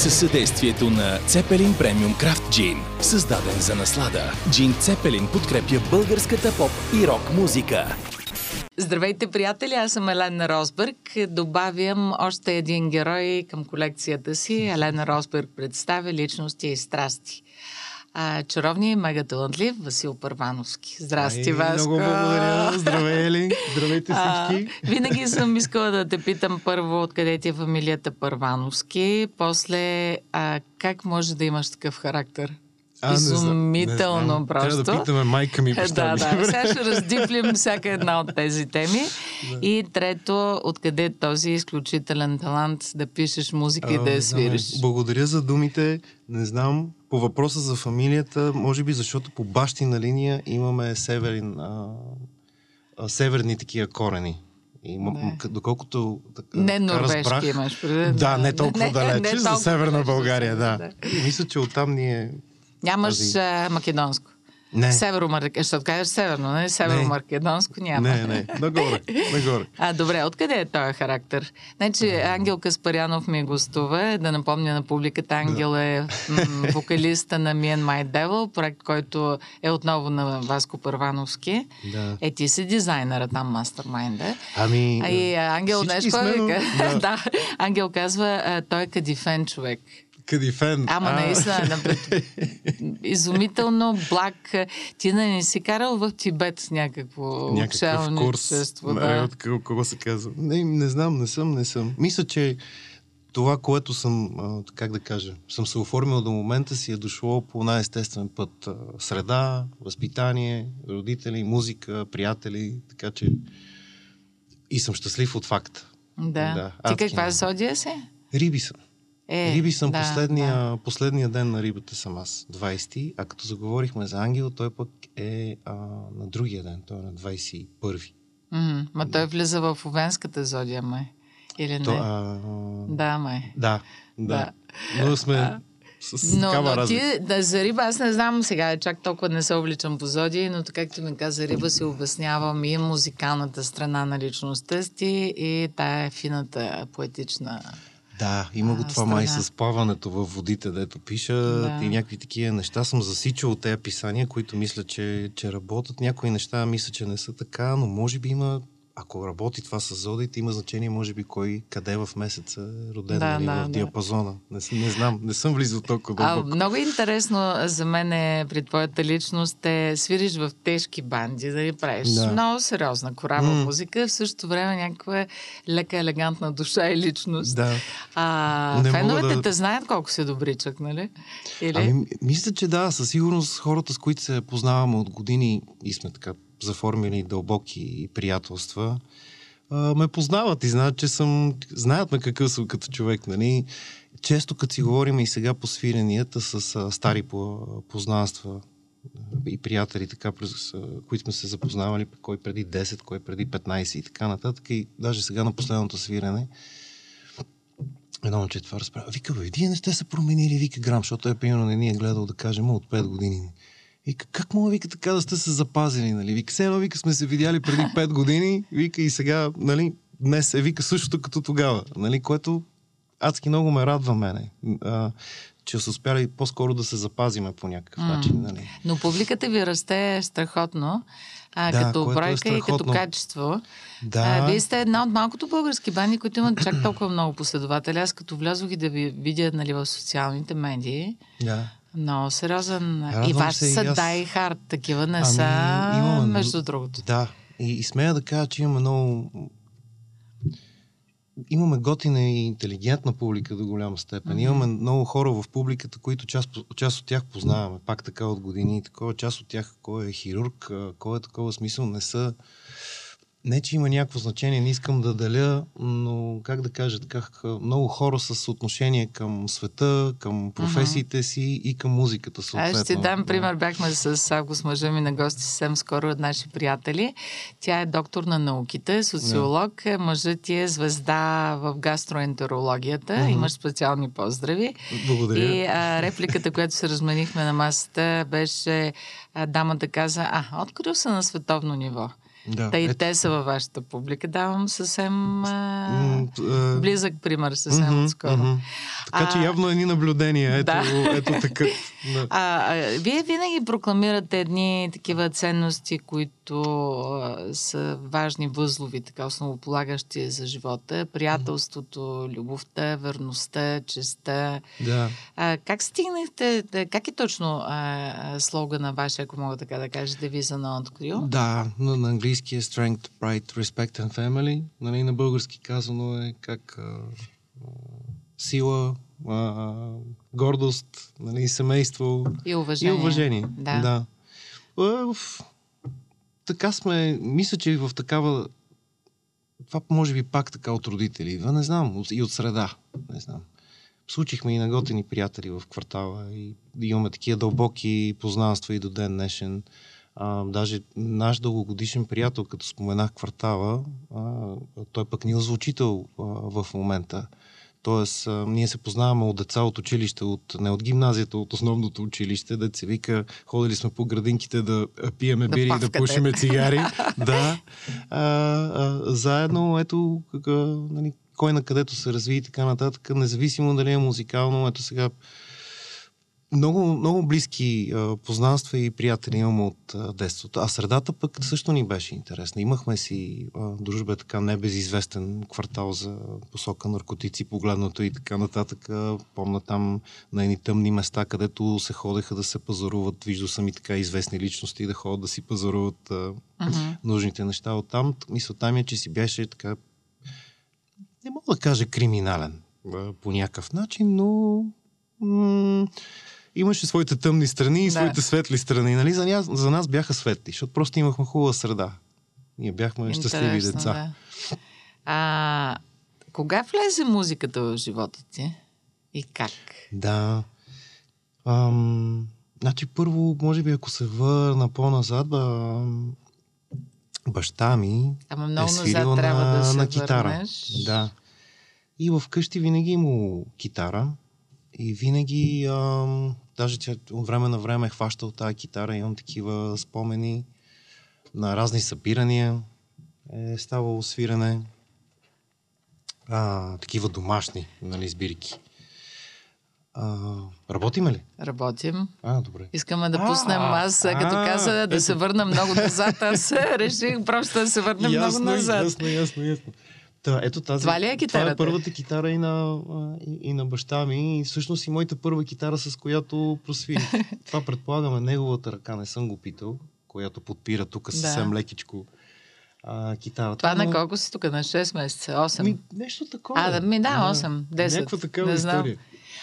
със съдействието на Цепелин Премиум Крафт Джин. Създаден за наслада, Джин Цепелин подкрепя българската поп и рок музика. Здравейте, приятели! Аз съм Елена Росбърг. Добавям още един герой към колекцията си. Елена Росбърг представя личности и страсти. А, чаровният и мега талантлив Васил Първановски. Здрасти, Ай, Васко! Много благодаря. Здравей, Ели. Здравейте всички. А, винаги съм искала да те питам първо откъде ти е фамилията Първановски, после а, как може да имаш такъв характер? А, не знам, Изумително не знам. просто. Трябва да питаме майка ми. Е, да, да. Сега ще раздиплим всяка една от тези теми. Да. И трето, откъде е този изключителен талант да пишеш музика и да я свириш? Благодаря за думите. Не знам. По въпроса за фамилията, може би защото по бащина линия имаме северин, а, а, северни такива корени. И, да. Доколкото така, не норвежки разбрах, имаш преди. Да, не толкова не, далече, не, не за толкова Северна далеч, България, да. да. И мисля, че оттам ни е... Нямаш този... а, македонско. Не. Северо-Маркедонско. Защото кажеш северно, не? Северо-Маркедонско няма. Не, не. Нагоре. Нагоре. А, добре, откъде е този характер? Значи, Ангел Каспарянов ми гостува. Да напомня на публиката, Ангел е м- вокалиста на Me and My Devil, проект, който е отново на Васко Първановски. Да. Е, ти си дизайнера там, мастермайнда. Ами... А и Ангел нещо сме, да. да. Ангел казва, той е кадифен човек. Кадифен. Ама а... наистина, изумително благ. Ти не, не си карал в Тибет някакво Някакъв курс. Да. От кого се казва? Не, не знам, не съм, не съм. Мисля, че това, което съм, как да кажа, съм се оформил до момента си е дошло по най-естествен път. Среда, възпитание, родители, музика, приятели, така че и съм щастлив от факта. Да. да Ти каква зодия си? Риби съм. Е, Риби съм да, последния, да. последния ден на рибата съм аз, 20 а като заговорихме за Ангел, той пък е а, на другия ден, той е на 21 Mm-hmm. Ма да. той влиза в Овенската зодия, май. Или не? То, а... Да, май. Да, да. да. Но сме а... с но, такава но ти, да, за риба, аз не знам сега, чак толкова не се увличам по зодии, но така както ми каза риба, си обяснявам и музикалната страна на личността си и тая фината поетична да, има го това май с плаването във водите, дето пиша да. и някакви такива неща. Съм засичал от тези писания, които мисля, че, че работят. Някои неща мисля, че не са така, но може би има ако работи това с зодите, има значение, може би, кой къде в месеца е роден да, нали, да, в диапазона. Не, не знам, не съм влизал толкова дълбоко. А, много интересно за мен е при твоята личност е свириш в тежки банди, да ли правиш да. много сериозна корава mm. музика, в същото време някаква лека, елегантна душа и личност. Да. А, феновете да... те знаят колко си добричък, нали? Или? Ами, мисля, че да, със сигурност хората, с които се познаваме от години и сме така заформили дълбоки приятелства, ме познават и знаят, че съм... Знаят ме какъв съм като човек, нали? Често като си говорим и сега по свиренията с стари по, познанства и приятели, така, които сме се запознавали, кой преди 10, кой преди 15 и така нататък. И даже сега на последното свирене, едно момче това разправя. Вика, бе, вие не сте се променили, вика Грам, защото е примерно не ни е гледал да кажем от 5 години. Вика, как мога, вика, така да сте се запазили, нали? Вика, едно, вика, сме се видяли преди 5 години, вика, и сега, нали, днес е, вика, същото като тогава, нали, което адски много ме радва мене. А, че са успяли по-скоро да се запазиме по някакъв mm. начин. Нали. Но публиката ви расте страхотно, а, да, като бройка е и като качество. Да. А, вие сте една от малкото български бани, които имат чак толкова много последователи. Аз като влязох и да ви видя нали, в социалните медии, да. Много сериозен. Радвам и ваши са аз... Die Hard, такива не ами, са, имаме, между другото. Да, и, и смея да кажа, че имаме много... Имаме готина и интелигентна публика до голяма степен. Mm-hmm. Имаме много хора в публиката, които част, част от тях познаваме, пак така от години. Такова, част от тях, кой е хирург, кой е такова смисъл, не са не, че има някакво значение, не искам да деля, но как да кажа, така, много хора с отношение към света, към професиите uh-huh. си и към музиката. Съответно. Аз ще ти дам пример. Бяхме с Август мъжа ми на гости съвсем скоро от наши приятели. Тя е доктор на науките, социолог. Yeah. Мъжът ти е звезда в гастроентерологията. Uh-huh. Имаш специални поздрави. Благодаря. И а, репликата, която се разменихме на масата, беше а, дамата каза, а, открил са на световно ниво. Да, Та и ето. те са във вашата публика. Давам съвсем а, близък пример, съвсем mm-hmm, отскоро. Mm-hmm. Така че А, явно едни наблюдения. Ето, Да. ето такъв. Да. А, а, вие винаги прокламирате едни такива ценности, които а, са важни възлови, така основополагащи за живота. Приятелството, любовта, верността, честа. да. А, как стигнахте, как е точно а, а, слогана вашия, ако мога така да кажа, девиза на Открил? Да, на, на английски е Strength, Pride, Respect and Family. Нали, на български казано е как а, а, сила, а, гордост, нали, семейство И уважение. и уважение. Да. да. В- така сме, мисля, че в такава това може би пак така от родители, не знам, и от среда, не знам. Случихме и на готини приятели в квартала и имаме такива дълбоки познанства и до ден днешен. А, даже наш дългогодишен приятел, като споменах квартала, а, той пък ни е звучител а, в момента. Тоест, а, ние се познаваме от деца от училище, от, не от гимназията, от основното училище, да се вика, ходили сме по градинките да пиеме Да бири и да пушиме цигари. да. А, а, заедно, ето, как, а, нали, кой на където се разви и така нататък, независимо дали е музикално, ето сега много, много близки а, познанства и приятели имам от а, детството. А средата пък също ни беше интересна. Имахме си а, дружба, така небезизвестен квартал за посока наркотици, погледнато и така нататък. А, Помна там на едни тъмни места, където се ходеха да се пазаруват. Виждал съм и така известни личности да ходят да си пазаруват а, Мгм. нужните неща. Оттам мисълта ми е, че си беше така не мога да кажа криминален а, по някакъв начин, но м- имаше своите тъмни страни и Да. своите светли страни. Нали? За, ня, за нас бяха светли, защото просто имахме хубава среда. Ние бяхме щастливи Интересно, деца. Да. А, кога влезе музиката в живота ти? И как? Да. Ам, значи първо, може би ако се върна по-назад, ба, баща ми Ама е много свирил назад на, да на китара. върнеш. Да. И в къщи винаги имало китара. И винаги, ам, даже тя от време на време е хващал тази китара. Имам такива спомени на разни събирания. Е ставало свирене. А, такива домашни, нали, сбирки. А, работиме ли? Работим. А, добре. Искаме да А, пуснем. Аз, като а, каза да ето. се върна много назад, аз реших просто да се върнем много назад. Ясно, ясно, ясно. Та, ето тази. Това ли е Това китарата? е първата китара и на, а, и, и на баща ми. И всъщност и моята първа китара, с която просвирих. Това предполагаме неговата ръка, не съм го питал, която подпира тук Да. съвсем лекичко а, китарата. Това на но- колко си тук? На 6 месеца? 8? Ми, нещо такова. А, да, ми, да, 8, 10. Някаква такава Не знам. история.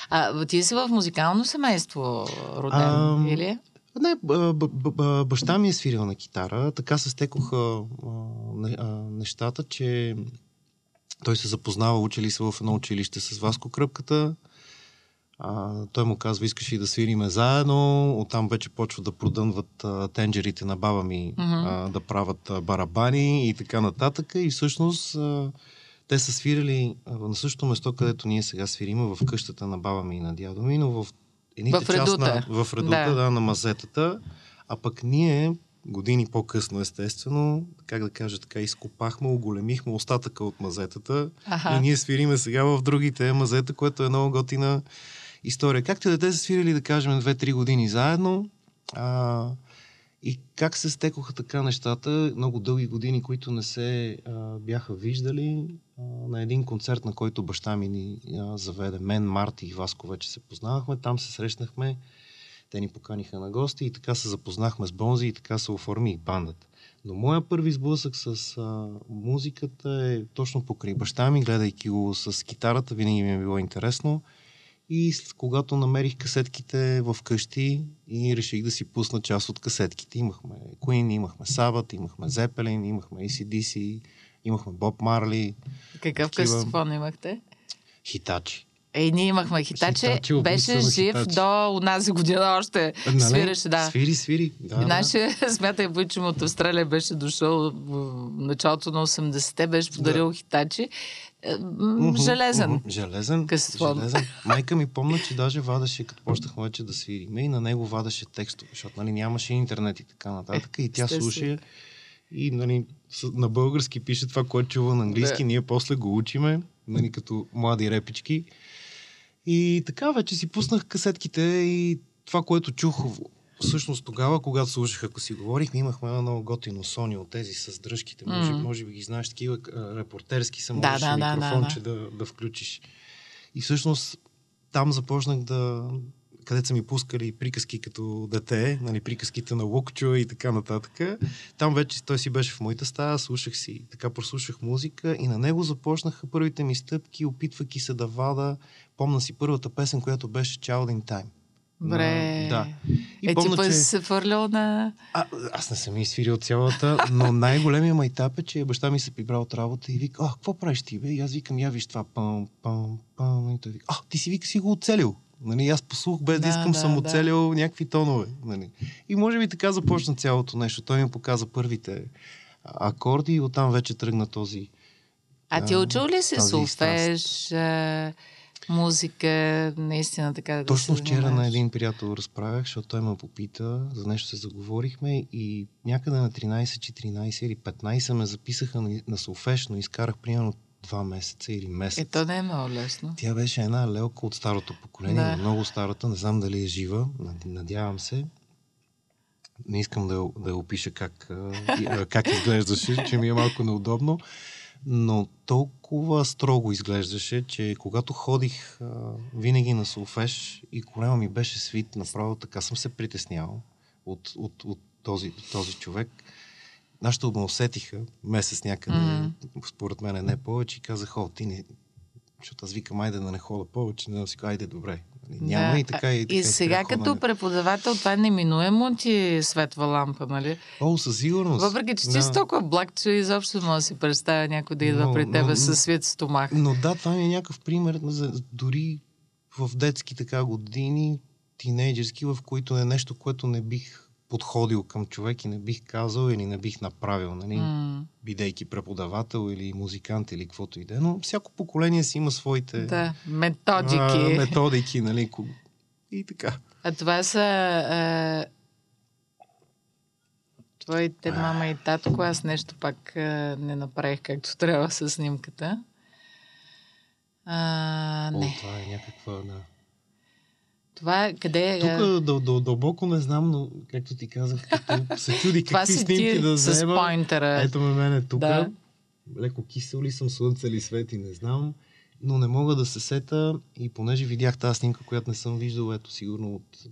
А, ти си в музикално семейство роден, Ам, или? Не, б- б- б- баща ми е свирил на китара. Така се стекоха а, не- а, нещата, че той се запознава, учили се в едно училище с Васко Кръпката. А, той му казва, искаш ли да свириме заедно. Оттам вече почва да продънват а, тенджерите на баба ми, Мгм. а, да правят а, барабани и така нататък. И всъщност а, те са свирили на същото место, където ние сега свириме, в къщата на баба ми и на дядо ми, но в едните В част на, в редута, Да. да. на мазетата. А пък ние, години по-късно, естествено, как да кажа така, изкопахме, оголемихме остатъка от мазетата Аха. и ние свириме сега в другите мазета, което е много готина история. Както и да те са свирили, да кажем, 2-3 години заедно. А, и как се стекоха така нещата, много дълги години, които не се а, бяха виждали, а, на един концерт, на който баща ми ни а, заведе, мен, Марти и Васко вече се познавахме, там се срещнахме, те ни поканиха на гости и така се запознахме с Бонзи и така се оформи и бандата. Но моя първи сблъсък с а, музиката е точно покрай баща ми, гледайки го с китарата, винаги ми е било интересно. И когато намерих касетките в къщи и реших да си пусна част от касетките. Имахме Queen, имахме Sabbath, имахме Zeppelin, имахме ACDC, имахме Боб Марли, Какъв такива- късофон имахте? Хитачи. Ей, ние имахме хитаче, Хитачи, беше жив Хитачи. до унази година още. Нали? Свиреше, да. Свири, свири. Да, И да. нашия, смятай, Войчим от Австралия беше дошъл в началото на 80-те, беше подарил хитачи. Е, м, Мгм, Железен. мгм. Железен. късофон. железен. Майка ми помня, че даже вадеше, като почнахме вече да свириме, и на него вадеше текстове, защото нали, нямаше интернет и така нататък. И тя слуша и нали, на български пише това, което чува на английски. Да. Ние после го учиме, нали, като млади репички. И така вече си пуснах касетките и това, което чух всъщност тогава, когато слушах, ако си говорихме, имахме едно много готино Сони от тези с дръжките. Може, М. може би ги знаеш, такива репортерски са, Да, да, да, микрофонче да, да, да включиш. И всъщност там започнах да където са ми пускали приказки като дете, нали, приказките на Лукчо и така нататък. Там вече той си беше в моята стая, слушах си, така прослушах музика и на него започнаха първите ми стъпки, опитвайки се да вада. Помна си първата песен, която беше Child in Time. Бре. На- Да. е, ти пък си се фърлял на... А, аз не съм изфирил цялата, но най-големия майтап е, че баща ми се прибрал от работа и вика, а, какво правиш ти, бе? И аз викам, я виж това, пам, пам, пам. И той вика, а, ти си вика, си го оцелил. Нали, аз послух, без да, Да, искам, да, съм да. оцелил някакви тонове. Нали. И може би така започна цялото нещо. Той ми показа първите акорди и оттам вече тръгна този. А ти учил ли си солфеж, а, музика, наистина така да Точно се вчера на един приятел разправях, защото той ме попита, за нещо се заговорихме и някъде на 13, 14 или 15 ме записаха на, на солфеж, но изкарах примерно два месеца или месец. Е, то не е много лесно. Тя беше една лелка от старото поколение, Да. да. много старата, не знам дали е жива, над- надявам се. Не искам да, да я опиша как, как изглеждаше, че ми е малко неудобно, но толкова строго изглеждаше, че когато ходих а, винаги на солфеж и корема ми беше свит, направо така съм се притеснявал от, от, от този, този човек. Нашите ме усетиха месец някъде, Мгм. според мен не повече, и казах, о, ти не, защото аз викам, айде да не хода повече, не да си айде добре. Нали, Няма Да. и така и, така И сега спрях като ходенето. преподавател това неминуемо ти светва лампа, нали? О, със сигурност. Въпреки, че ти Да. си толкова благ, че изобщо мога да си представя някой да идва Но- при тебе но- със свит стомах. Но да, това ми е някакъв пример за дори в детски така години, тинейджерски, в които е нещо, което не бих подходил към човек и не бих казал или не бих направил, нали? М, бидейки преподавател или музикант или каквото и да е. Но всяко поколение си има своите Да, а, методики. методики, нали? И така. А това са а, твоите мама и татко. Аз нещо пак а, не направих както трябва с снимката. А, О, не. това е някаква... Да. Това е къде е? Тук дъл, дъл, дълбоко не знам, но както ти казах, като се чуди какви снимки да взема. Ето ме мене тук. Да. Леко кисел ли съм, слънце ли свети, не знам. Но не мога да се сета и понеже видях тази снимка, която не съм виждал, ето сигурно от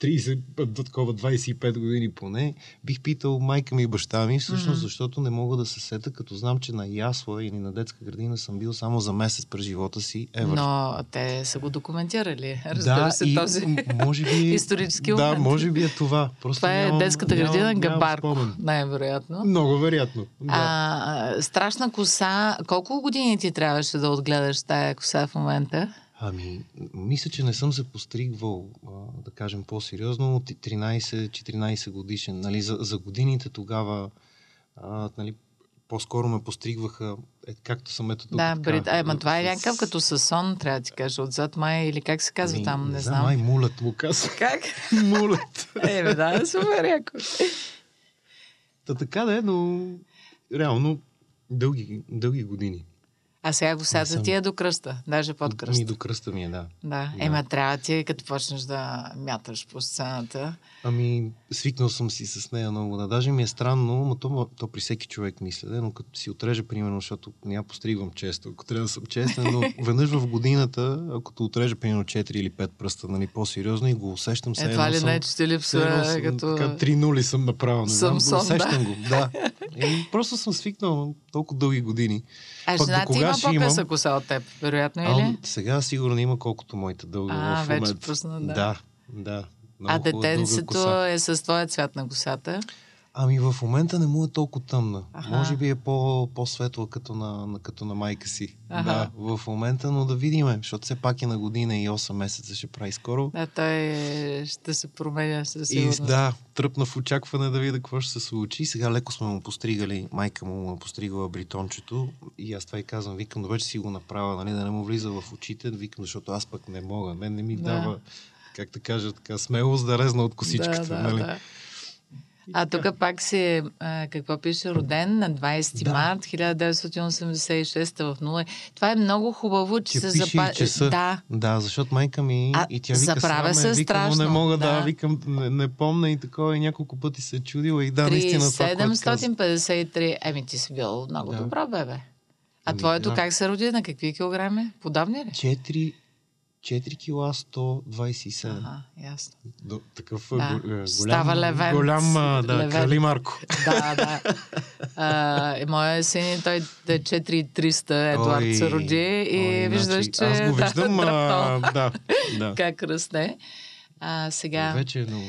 30, до такова 25 години поне, бих питал майка ми и баща ми, всъщност Мгм. защото не мога да се сета, като знам, че на ясла или на детска градина съм бил само за месец през живота си. Ever. Но те са го документирали. Разбира да, се, и, този може би, исторически Да, момент. може би е това. Просто Това е нямам, детската градина нямам, нямам Габарко, спомен. най-вероятно. Много вероятно. Да. А, страшна коса. Колко години ти трябваше да отгледаш тая коса в момента? Ами, мисля, че не съм се постригвал, а, да кажем по-сериозно, от 13-14 годишен. Нали, за, за годините тогава, а, нали, по-скоро ме постригваха, е, както съм ето тук. да, така, брит. А, ма това е с- някакъв като съсон, трябва да ти кажа, отзад май или как се казва Ами, там, не, знам. знам. Май мулът му казва. Как? мулът. Е, бе, да, супер яко. Та така да е, но реално дълги, дълги години. А сега косата съм. ти е до кръста, даже под Ми кръста. до кръста ми е, да. Да, Да. ема трябва ти, като почнеш да мяташ по сцената. Ами, свикнал съм си с нея много. Да, даже ми е странно, но то, то при всеки човек мисля, да, но като си отрежа, примерно, защото няма постригвам често, ако трябва да съм честен, но веднъж в годината, ако те отрежа, примерно, 4 или 5 пръста, нали, по-сериозно и го усещам се. Е, това ли не, че ти липсва като... Така, три нули съм направил, не знам, Самсон, усещам го. Да. И просто съм свикнал толкова дълги години. А Пък жена ти има по-къса имам? коса от теб, вероятно, А, или? сега сигурно има колкото моите дълга А, в вече момента. пусна, да. Да, да. А детенцето е с твоя цвят на косата. Ами в момента не му е толкова тъмна. Аха. Може би е по, по-светла като на, на, като на майка си. Аха. Да, в момента, но да видим, защото все пак е на година и 8 месеца ще прави скоро. Да, той ще се променя със И сигурност. да, тръпна в очакване да видя какво ще се случи. Сега леко сме му постригали, майка му му е постригала бритончето и аз това и казвам, викам, добре, че си го направя, нали, да не му влиза в очите, викам, защото аз пък не мога, мен не ми Да. дава, как да кажа, така смелост да резна от косичката. да, да, нали? да. А тук пак си, а, какво пише, роден на 20 Да. март 1986 в 0. Това е много хубаво, че, Че се запазва. Да, Да, защото майка ми А, и тя вика, заправя е, се викам, но не страшно, мога да, да. викам, не, не помня и такова и няколко пъти се е чудила и да, наистина това, което каза. 753. Еми, ти си бил много Да. добро, бебе. А Ами, твоето да. как се роди? На какви килограми? Подобни ли? 4, 4 кила 127. Ага, ясно. До, такъв Да. да. голям, Става левент. голям да, Левент. Крали Марко. Да, да. А, е, моя син, той е 4300, Едуард Ой, се роди и ой, виждаш, значи, че Аз го да, виждам, дръпнал. а, да, да. как расте. А, сега, Вече е много.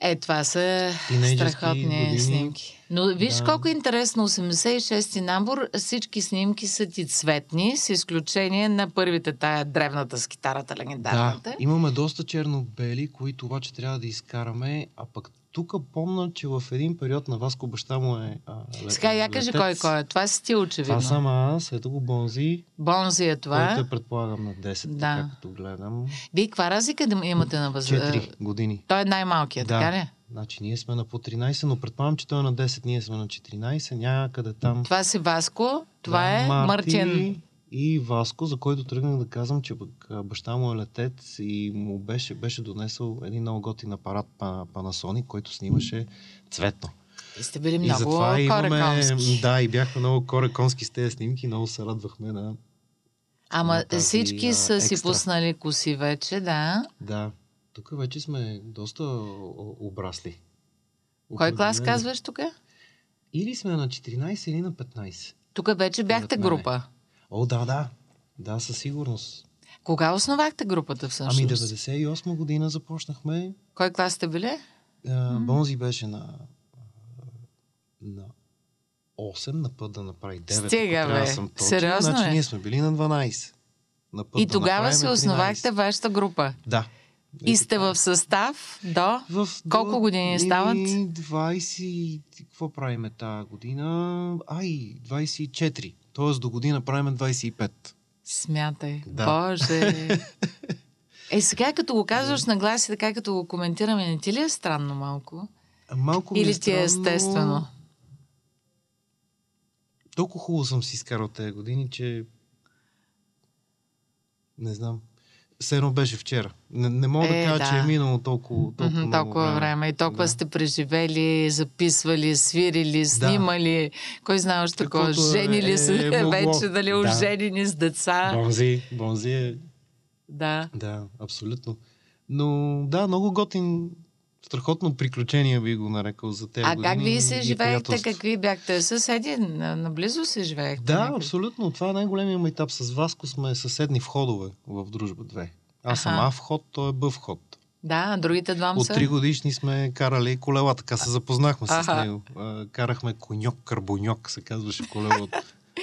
Е, това са страхотни години. снимки. Но виж Да. колко е интересно, 86-ти набор, всички снимки са ти цветни, с изключение на първите тая древната с китарата, Да, легендарната. имаме доста черно-бели, които обаче трябва да изкараме, а пък тук помня, че в един период на Васко баща му е... А, ле- Сега я кажи кой кой е. Това си ти очевидно. Това съм аз, ето го Бонзи, Бонзи е това. който е предполагам на 10, Да. така като гледам. Вие каква разлика да имате на възраст? 4 години. Той е най-малкият, да. така ли? Значи ние сме на по 13, но предполагам, че той е на 10, ние сме на 14, някъде там. Това си Васко, това Да, е Марти Мартин. И Васко, за който тръгнах да казвам, че пък, баща му е летец и му беше, беше донесъл един много готин апарат па- Panasonic, който снимаше цветно. Вие сте били и много затова имаме... Да, и бяхме много кореконски с тези снимки, много се радвахме на... Ама на тази, всички а, са си пуснали коси вече, да. Да, тук вече сме доста обрасли. Кой клас казваш тук? Или сме на 14 или на 15. Тук вече бяхте група. О, да, да. Да, със сигурност. Кога основахте групата всъщност? Ами 98 година започнахме. Кой клас сте били? А, Бонзи беше на, на 8, на път да направи 9. Стига, бе. съм точен. Сериозно значи ли? ние сме били на 12. На път И да тогава се 13. основахте вашата група. Да. И Е, сте в състав до... В Колко до- години стават? 20... Какво правиме тази година? Ай, 24. Тоест до година правиме 25. Смятай. Да. Боже. Е, сега като го казваш на глас и така като го коментираме, не ти ли е странно малко? А Малко ми Или ти е странно. естествено? Толкова хубаво съм си изкарал тези години, че не знам. Все едно беше вчера. Не, не мога Е, да кажа, да. че е минало толкова, толкова, много толкова време. И толкова Да. сте преживели, записвали, свирили, снимали. Кой знае още такова? Каквото е- Женили се е могло. вече, дали Да. оженени с деца. Бонзи, Бонзи е... Да. Да, абсолютно. Но да, много готин, страхотно приключение би го нарекал за тези А години. как вие се живеехте? Какви бяхте съседи? На- Наблизо се живеехте? Да, някъде? абсолютно. Това е най-големия етап. С Васко сме съседни входове в Дружба 2. Аз съм. А вход, той е Б вход. Да, а другите двама От са? три годишни сме карали колела, така се запознахме с Аха. него. А, Карахме коньок, карбоньок, се казваше колело.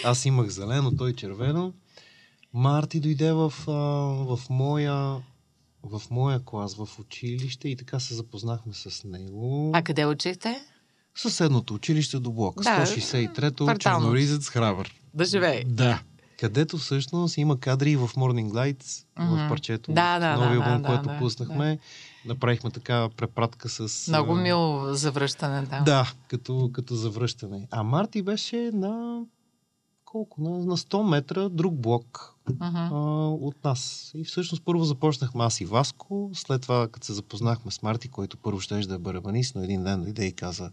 Аз имах зелено, той червено. Марти дойде в, а, в, моя, в моя клас, в училище и така се запознахме с него. А къде учихте? Съседното училище до блок. Да, 163-то, квартално. Черноризец, Храбър. Да живее. Да. Където всъщност има кадри и в Morning Lights, Мгм. в парчето. Да, да, новия да, албум, да, който да, пуснахме. Направихме така препратка с... Много мило завръщане там. Да, като, като завръщане. А Марти беше на колко? На, на 100 метра друг блок Мгм. а, от нас. И всъщност първо започнахме аз и Васко, след това като се запознахме с Марти, който първо ще да е барабанист, но един ден дойде и каза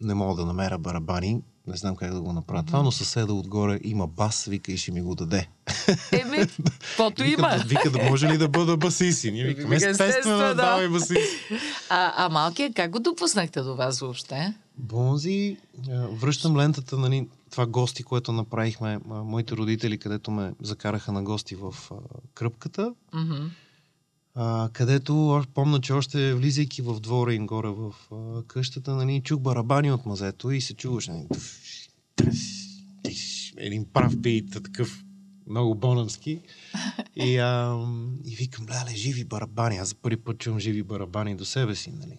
не мога да намеря барабани, не знам как да го направя това, но съседа отгоре има бас, вика и ще ми го даде. Еми, каквото има. да- вика да може ли да бъда басист? И ние викаме, Вика, естествено, естествено. давай басист. А, а малкият, как го допуснахте до вас въобще? Бонзи, връщам лентата, нали, това гости, което направихме, моите родители, където ме закараха на гости в кръпката, Мгм. а, където помня, че още влизайки в двора им горе в а, къщата, нали, чух барабани от мазето и се чуваше нали, един прав бит, такъв много бонамски. И, а, и викам, леле, живи барабани. Аз за първи път чувам живи барабани до себе си, нали.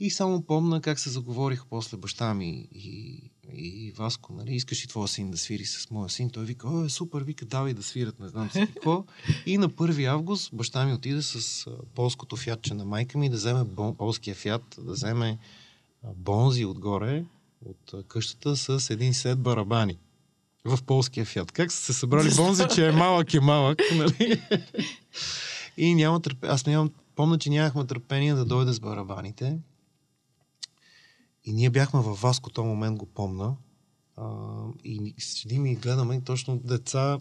И само помна как се заговорих после баща ми и, и Васко, нали, искаш и твоя син да свири с моя син. Той вика, о, е, супер, вика, давай да свират, не знам си какво. И на 1 август баща ми отиде с полското фиатче на майка ми да вземе бон, полския фиат, да вземе бонзи отгоре от къщата с един сет барабани в полския фят. Как са се събрали бонзи, че е малък и малък, нали? И няма търпение. Аз нямам... Помня, че нямахме търпение да дойде с барабаните. И ние бяхме във Васко, този момент го помна. А, и седим и гледаме точно деца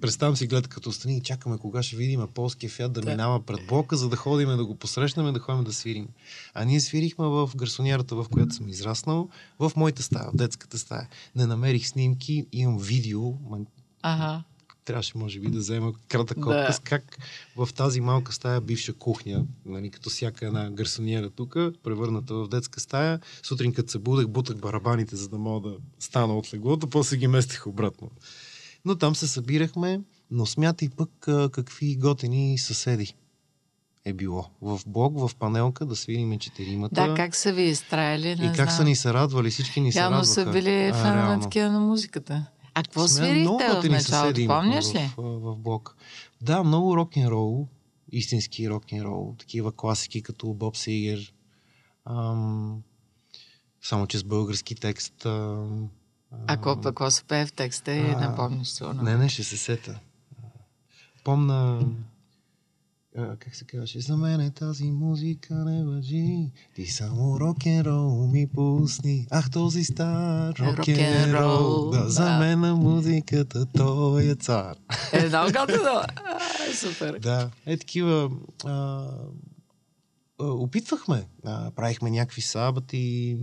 Представям си гледат като страни и чакаме кога ще видим полския фят да, Да. минава пред блока, за да ходим да го посрещнем, да ходим да свирим. А ние свирихме в гарсонярата, в която съм израснал, в моята стая, в детската стая. Не намерих снимки, имам видео, Ага. Трябваше може би да взема кратък Да. отказ, как в тази малка стая, бивша кухня, нали, като всяка една гарсониера тук, превърната в детска стая, сутрин като се будех, бутах барабаните, за да мога да стана от леглото, после ги местех обратно. Но там се събирахме, но смятай пък какви готени съседи е било. В блок, в панелка, да свириме четиримата. Да, как са ви изтраили, не и как знам. са ни се радвали, всички ни се Явно радваха. са били фенове такива на музиката. А какво Сме много свирихте в началото? Помняш ли? В, в, в блок. Да, много рок-н-рол, истински рок-н-рол, такива класики като Боб Сигер, ам, само че с български текст. Ам, А какво, се пее в текста и помниш сигурно. Не, не, ще се сета. Помна... а, Как се казваше? За мен е тази музика не въжи. Ти само рок-н-рол ми пусни. Ах, този стар рок-н-рол. Рок-н-рол, Да, за да. мен на музиката той е цар. Е, много готино. Супер. Да, е такива... А, опитвахме. А, правихме някакви сабати.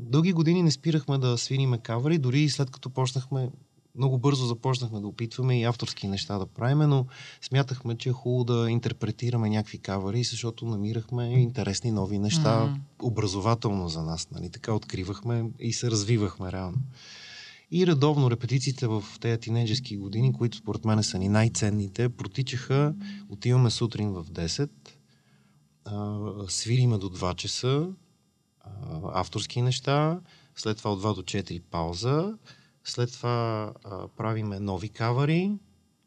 Дълги години не спирахме да свириме кавари, дори и след като почнахме много бързо започнахме да опитваме и авторски неща да правим, но смятахме, че е хубаво да интерпретираме някакви кавари, защото намирахме интересни нови неща, Мгм. образователно за нас. Нали? Така откривахме и се развивахме реално. И редовно репетициите в тези тинейджерски години, които според мен са ни най-ценните, протичаха, отиваме сутрин в 10, а, свириме до 2 часа, авторски неща, след това от 2 до 4 пауза, след това а, правиме нови кавари,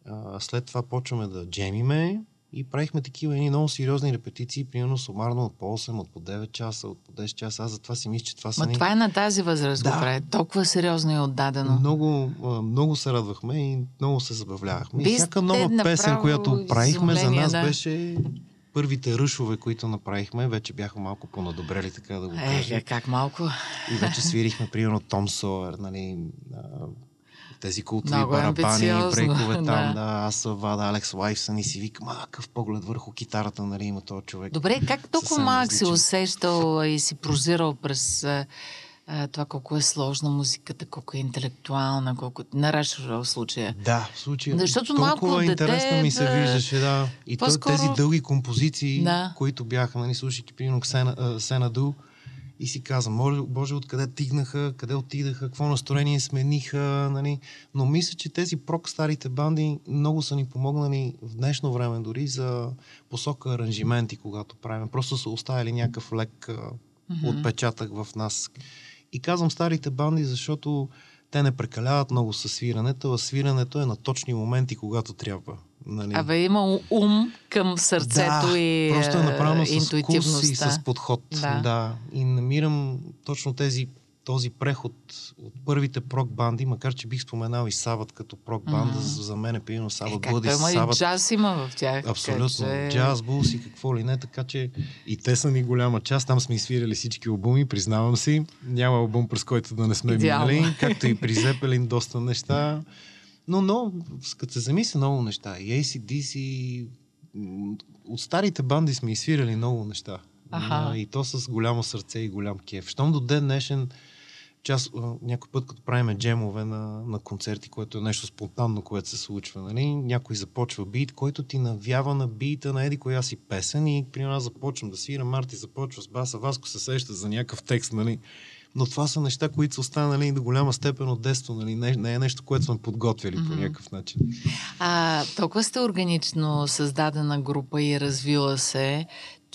а, след това почваме да джемиме и правихме такива едни много сериозни репетиции, примерно сумарно от по 8, от по 9 часа, от по 10 часа. Аз затова си мисля, че това са Ма ни- това е на тази възраст го Да. прави. Толкова сериозно и отдадено. много, много се радвахме и много се забавлявахме. Вие и всяка нова песен, която правихме, за нас да. беше първите ръшове, които направихме, вече бяха малко по-надобрели, така да го Е, кажа. е, как малко. И вече свирихме, примерно, Том Сойер, нали, тези култови Много барабани, брекове там, да. да. аз Вада, Алекс Лайфсън и си викам, а, какъв поглед върху китарата, нали, има този човек. Добре, как толкова малък различен. усещал и си прозирал през а, това колко е сложна музиката, колко е интелектуална, колко... На Рашо в случая. Да, в случая. Защото толкова малко дете интересно ми се да- виждаше, да. И По-скоро- тези дълги композиции, Да. които бяха, нали, слушайки, примерно, Сена Ду, и си казвам, може, Боже, откъде тигнаха, къде отидаха, какво настроение смениха, нали. Но мисля, че тези прок старите банди много са ни помогнали в днешно време дори за посока аранжименти, когато правим. Просто са оставили някакъв лек а, отпечатък в нас. И казвам старите банди, защото те не прекаляват много със свирането, а свирането е на точни моменти, когато трябва. Нали? Абе, има ум към сърцето да, и просто е направено с вкус интуитивността. и с подход. Да. Да. И намирам точно тези, този преход от първите прок банди, макар че бих споменал и Сабът като прок банда, Мгм. за мен е примерно Е, Сабът както Бъди има и Сабът. джаз има в тях. Абсолютно. че- Джаз, булс и какво ли не, така че и те са ни голяма част. Там сме изсвирили всички албуми, признавам си. Няма албум, през който да не сме Идеално. минали, както и при Зепелин, доста неща. Но, но, като се замисля много неща, и ACDC, от старите банди сме изсвирали много неща. Аха. И то с голямо сърце и голям кеф. Щом до ден днешен, част, а, някой път, като правиме джемове на, на концерти, което е нещо спонтанно, което се случва, нали? някой започва бит, който ти навява на бита на еди коя си песен и при нас започвам да свирам, Марти започва с баса, Васко се сеща за някакъв текст, нали? Но това са неща, които са останали до голяма степен от детство, нали? Не, не е нещо, което сме подготвили по Мгм. някакъв начин. А, толкова сте органично създадена група и развила се,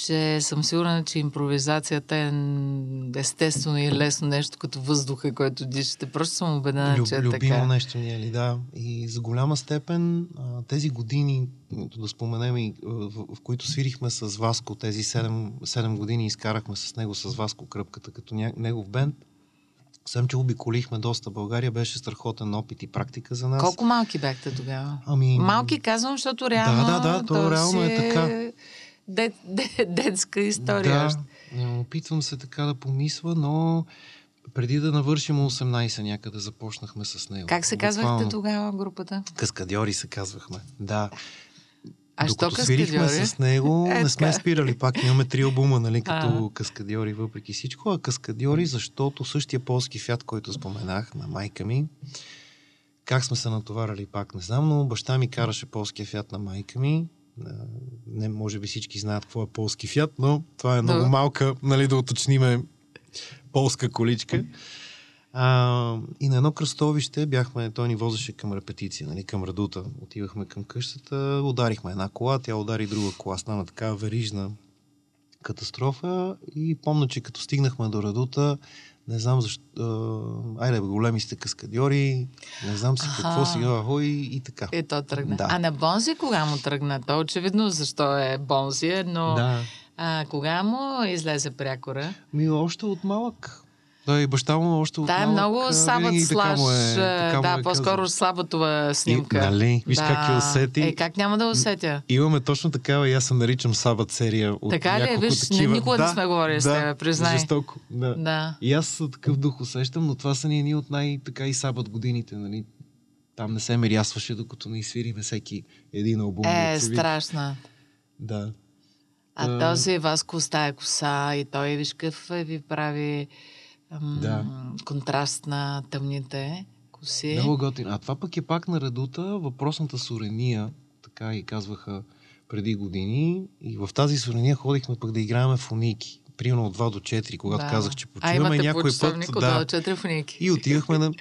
че съм сигурна, че импровизацията е естествено и лесно нещо като въздуха, който дишате. Просто съм убедена, Люб, че е любимо така. нещо ни е ли, да. И за голяма степен тези години, да споменем и в, в които свирихме с Васко, тези 7, 7 години изкарахме с него, с Васко Кръпката, като ня, негов бенд, Съм, че обиколихме доста. България беше страхотен опит и практика за нас. Колко малки бяхте тогава? Ами... Малки казвам, защото реално... Да, да, да, то реално е така. Дет, дет, детска история. Да, опитвам се така да помисля, но преди да навършим 18 някъде започнахме с него. Как се Буквално. казвахте тогава групата? Каскадьори се казвахме, да. А Докато що свирихме каскадьори? с него, Е, не сме спирали. Пак имаме три албума, нали, като А. каскадьори, въпреки всичко. А каскадьори, защото същия полски фят, който споменах на майка ми, как сме се натоварали пак, не знам, но баща ми караше полския фят на майка ми. Не, може би всички знаят какво е полски фят, но това е много малка, нали, да уточниме полска количка. А, и на едно кръстовище бяхме, той ни возеше към репетиция, нали, към Радута. Отивахме към къщата, ударихме една кола, тя удари друга кола, стана такава верижна катастрофа и помня, че като стигнахме до Радута, не знам защо, а, айде бе, големи сте каскадьори, не знам си какво Аха. сега, хой и така. И то тръгна. Да. А на Бонзи кога му тръгна? То очевидно защо е Бонзи, но Да, а, кога му излезе прякора? ми още от малък. Да, и баща му още от Да, е малък. много му е- така му да, е по-скоро казал. слаботова снимка. И, нали? Виж да. как я усети. Е, как няма да усетя? Имаме точно такава и аз се наричам Сабът серия от Така ли? няколко Виж, такива. никога не сме говорили с тебе, признай. Жестоко, да. Да. И аз такъв дух усещам, но това са ни едни от най-така и Сабът годините, нали? Там не се мирясваше, докато не изсвириме всеки един албум. Е, страшна. Да. А А. този Васко с тая коса и той, виж какъв е, ви прави Да. контраст на тъмните коси. Много готин. А това пък е пак на редута въпросната сурения, така и казваха преди години. И в тази сурения ходихме пък да играеме в уники. Примерно от 2 до 4, когато Да. казах, че почиваме някой път. Да, четири фуники. И отивахме на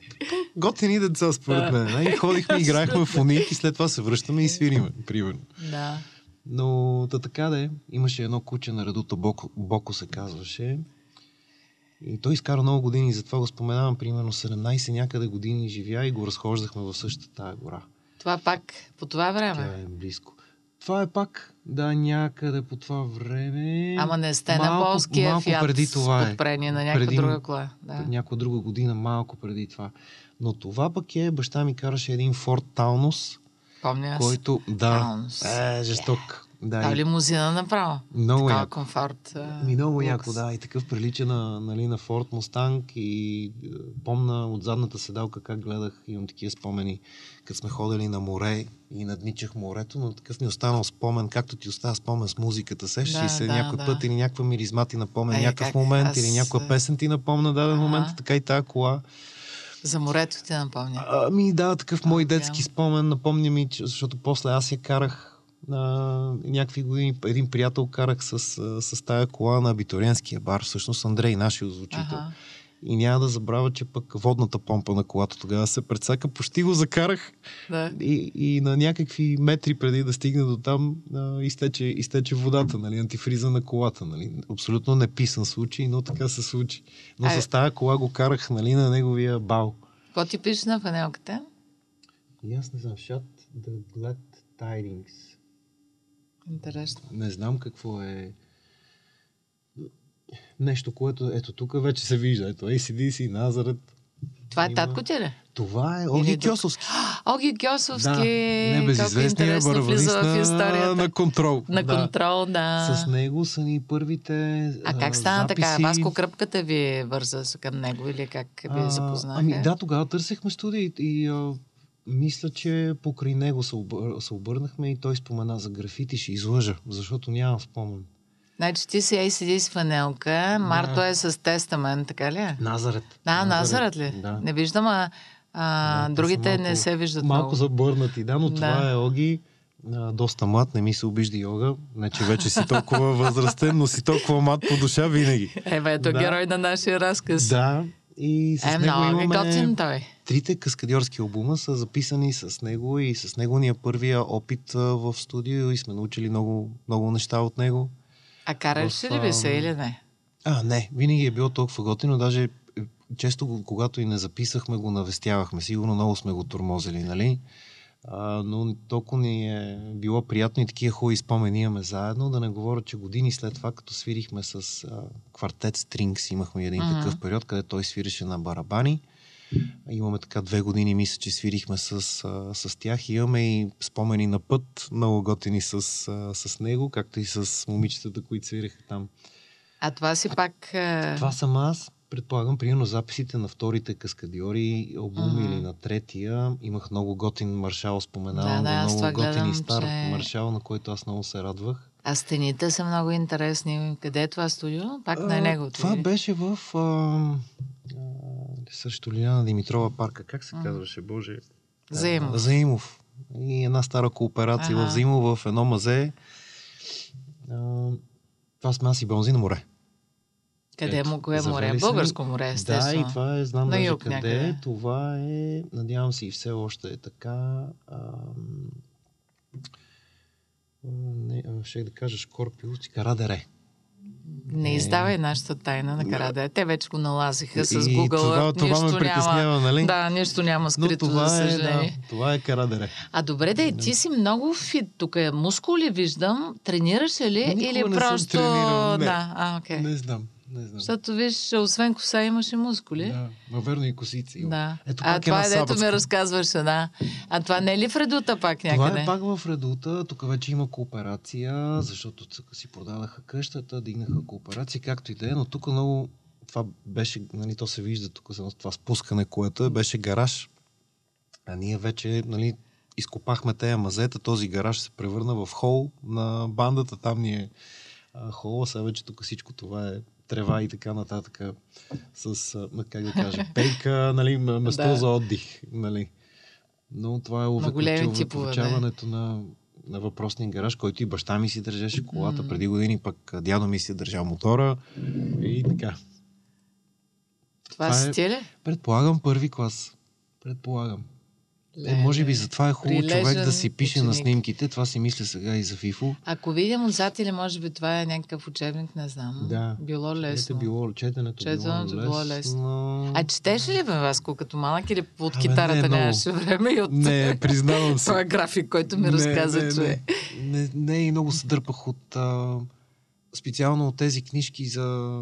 готини деца, според мен. И ходихме, играехме в уник и след това се връщаме и свириме, примерно. Да. Но та така да е. Имаше едно куче на редута, Боко, Боко се казваше. И той изкара много години, затова го споменавам, примерно 17 някъде години живя и го разхождахме в същата тая гора. Това пак по това време. Тя е близко. Това е пак, да, някъде по това време. Ама не сте на малко- полския малко фиат преди това е. подпрение на някаква Преди- друга кола. Да. някоя друга година, малко преди това. Но това пък е, баща ми караше един Форд Таунус, Помня аз. който, да, Таунус. е, жесток. Да, Да, и лимузина направо. много Такава яко. комфорт. Ми много лукс. яко, да. И такъв прилича на, нали, на Форд Мустанг и е, помна от задната седалка как гледах, имам такива спомени, като сме ходили на море и надничах морето, но такъв ми е останал спомен, както ти остава спомен с музиката. Сещаш Да, ли се да, някой да. път или някаква миризма ти напомня Е, някакъв как момент аз, или е, песен ти напомня даден Ага. момент, така и тази кола. За морето ти напомня. Ами да, такъв мой детски спомен, напомня ми, защото после аз я карах на някакви години, един приятел карах с, а, с тая кола на абитуриентския бар, всъщност Андрей, нашия озвучител. Аха. И няма да забравя, че пък водната помпа на колата тогава се прецака, почти го закарах Да. и, и на някакви метри преди да стигне до там а, изтече, изтече водата, нали, антифриза на колата. Нали. Абсолютно неписан случай, но така се случи. Но Ай. с тая кола го карах нали, на неговия бал. Какво ти пише на фанелката? И аз не знам, shot the glad tidings. Интересно. Не знам какво е нещо, което ето тук вече се вижда. Ето ACDC, Назарет. Това е Има- татко ти ли? Това е Оги? Кьосовски. Оги Гьосовски. Да, колко небезизвестния интересно влиза в барабанист историята. на, на контрол. На да. контрол, да. С него са ни първите А как стана записи. така? Васко Кръпката ви върза с- към него или как ви запознаха? Ами да, тогава търсехме студия и, и а, мисля, че покрай него се, обър... се обърнахме и той спомена за графити. Ще излъжа, защото нямам спомен. Значи ти си ACD фанелка, Марто е с тестамент, така ли? е? Назарет. Да, Назарът ли? Да. Не виждам, а, а Да, другите малко- не се виждат Малко много. забърнати, да, но Да. това е Оги. А, доста млад, не ми се обижда йога. Не, че вече си толкова възрастен, но си толкова млад по душа винаги. Е, бе, ето Да. герой на нашия разказ. Да, и с Е, него много имаме... готин той. Трите каскадьорски албума са записани с него и с него ни е първия опит в студио и сме научили много, много неща от него. А караш ли би се или не? А, не, винаги е било толкова готино, даже е, често, когато и не записахме, го навестявахме. Сигурно много сме го тормозили, нали? А, но толкова ни е било приятно и такива хубави спомени имаме заедно. Да не говоря, че години след това, като свирихме с а, квартет Strings, имахме един Мгм. такъв период, където той свиреше на барабани. Имаме така две години, мисля, че свирихме с, а, с тях. Имаме и спомени на път, много готини с, а, с него, както и с момичетата, които свиреха там. А това си пак... а, Това съм аз. Предполагам, примерно записите на вторите каскадиори, албум Мгм. или на третия. Имах много готин маршал, споменавам Да, да, го, много готин гледам, и стар че- маршал, на който аз много се радвах. А стените са много интересни. Къде е това студио? Пак на него. Това беше в а, а, срещу Лиляна Димитрова парка. Как се казваше, Боже? А, Заимов. Заимов. И една стара кооперация Ага. в Заимов, в едно мазе. А, това сме аз и Бонзи на море. Къде Ето, му, кое море? Българско море, Да, естествено. и това е, знам На даже юг къде някъде. е. Това е, надявам се и все още е така. Ам, не, ще да кажа Шкорпиус, Карадере. Не издавай нашата тайна на Караде. Те вече го налазиха с И Google. това, това нищо ме притеснява, няма. нали? Да, нищо няма Но скрито, това за е, да, съжаление. това е Карадере. А добре да ти си много фит. Тук е мускули виждам. Тренираш ли Никога или не съм просто... тренирал, не. Да, а, окей. Не знам, не знам. Защото виж, освен коса имаш и мускули. Да, ма верно и косици. има. Да. Ето а пак това е дето ми сабъцка. разказваше, да. А това не е ли в редута пак някъде? Това е пак в Редута. Тук вече има кооперация, защото си продадаха къщата, дигнаха кооперация, както и да е, но тук много това беше, нали, то се вижда тук това спускане, което е, беше гараж. А ние вече, нали, изкопахме тези мазета, този гараж се превърна в хол на бандата, там ни е а, хола, сега вече тук всичко това е трева и така нататък, с, как да кажа, пейка, нали, место Да. за отдих, нали. Но това е увековечаването на, на въпросния гараж, който и баща ми си държеше колата преди години, пък дядо ми си държал мотора и така. Това, това си е- ли? Предполагам първи клас. Предполагам. Е, Леле. може би затова е хубаво човек да си пише на ученик. снимките. Това си мисля сега и за Фифо. Ако видим отзад или може би това е някакъв учебник, не знам. Да. Било лесно. Ето било, четенето, Четенето било, било лесно. лесно. А четеш ли бе, Васко, като малък или от Абе, не, китарата много. нямаше време и от Не, признавам се. този график, който ми разказа, не, че... не, не, не, и много се дърпах от а, специално от тези книжки за,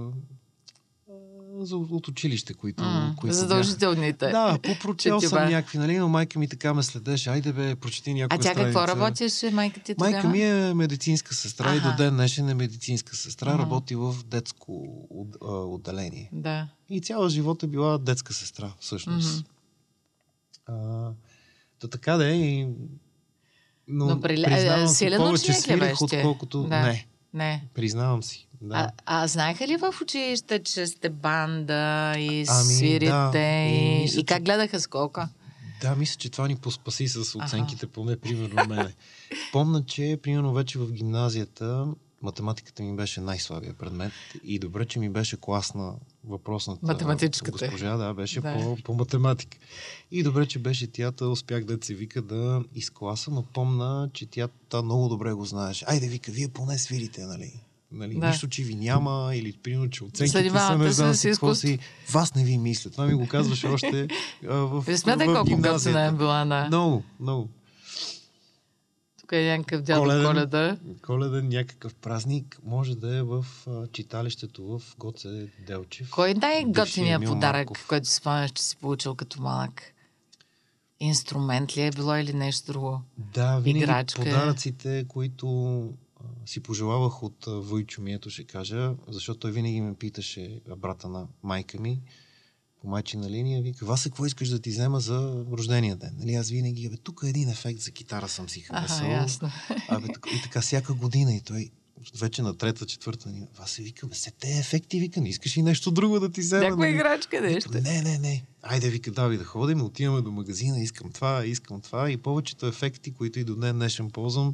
за от училище, които, М, които Задължителните. Да, попрочел съм някакви, нали, но майка ми така ме следеше. Айде бе, прочети А някоя тя какво страница. работеше, майка ти тогава? Майка ми е медицинска сестра и Аха. до ден днешен е медицинска сестра. Мгм. Работи в детско от- а, отделение. Да. И цяла живот е била детска сестра, всъщност. Мгм. А, то така да е. И... Но, Но при- признавам силен повече свирих, отколкото... Да. Не, Не. признавам си. Да. А, а знаеха ли в училище, че сте банда и Ами, свирите? да. И мисля, и как гледаха скока? Да, мисля, че това ни поспаси с оценките, поне примерно мене. Помня, че примерно вече в гимназията математиката ми беше най-слабия предмет и добре, че ми беше класна въпросната Математичката. госпожа, да, беше Да. По, по математика. И добре, че беше тята, успях да се вика да изкласа, но помна, че тя та много добре го знаеш. Айде, вика, вие поне свирите, нали? Нали, Да. Нищо, че ви няма или примерно, че оценките са Занимавате не се знам си какво си. Вас не ви мисля. Това ми го казваше още а, в, Ви смятай в колко гимназията. е била, да. Много, много. Тук е някакъв дядо Коледен. Коледа. Коледен някакъв празник може да е в а, читалището в Гоце Делчев. Кой най-готиният подарък, Марков. който спомняш, че си получил като малък? Инструмент ли е било или нещо друго? Да, винаги Играчка. подаръците, които си пожелавах от Войчо ми, ето ще кажа, защото той винаги ме питаше, брата на майка ми, по майчина линия, вика, Васе, какво искаш да ти взема за рождения ден? Нали, аз винаги, бе, тук е един ефект за китара съм си харесал. Аха, ясно. Абе, така, и така всяка година и той вече на трета, четвърта ни, се вика, бе, се те ефекти, вика, не искаш и нещо друго да ти взема. Някаква нали? играчка, нещо. Не, не, не. Айде, вика, давай да ходим, отиваме до магазина, искам това, искам това и повечето ефекти, които и до ден днешен ползвам,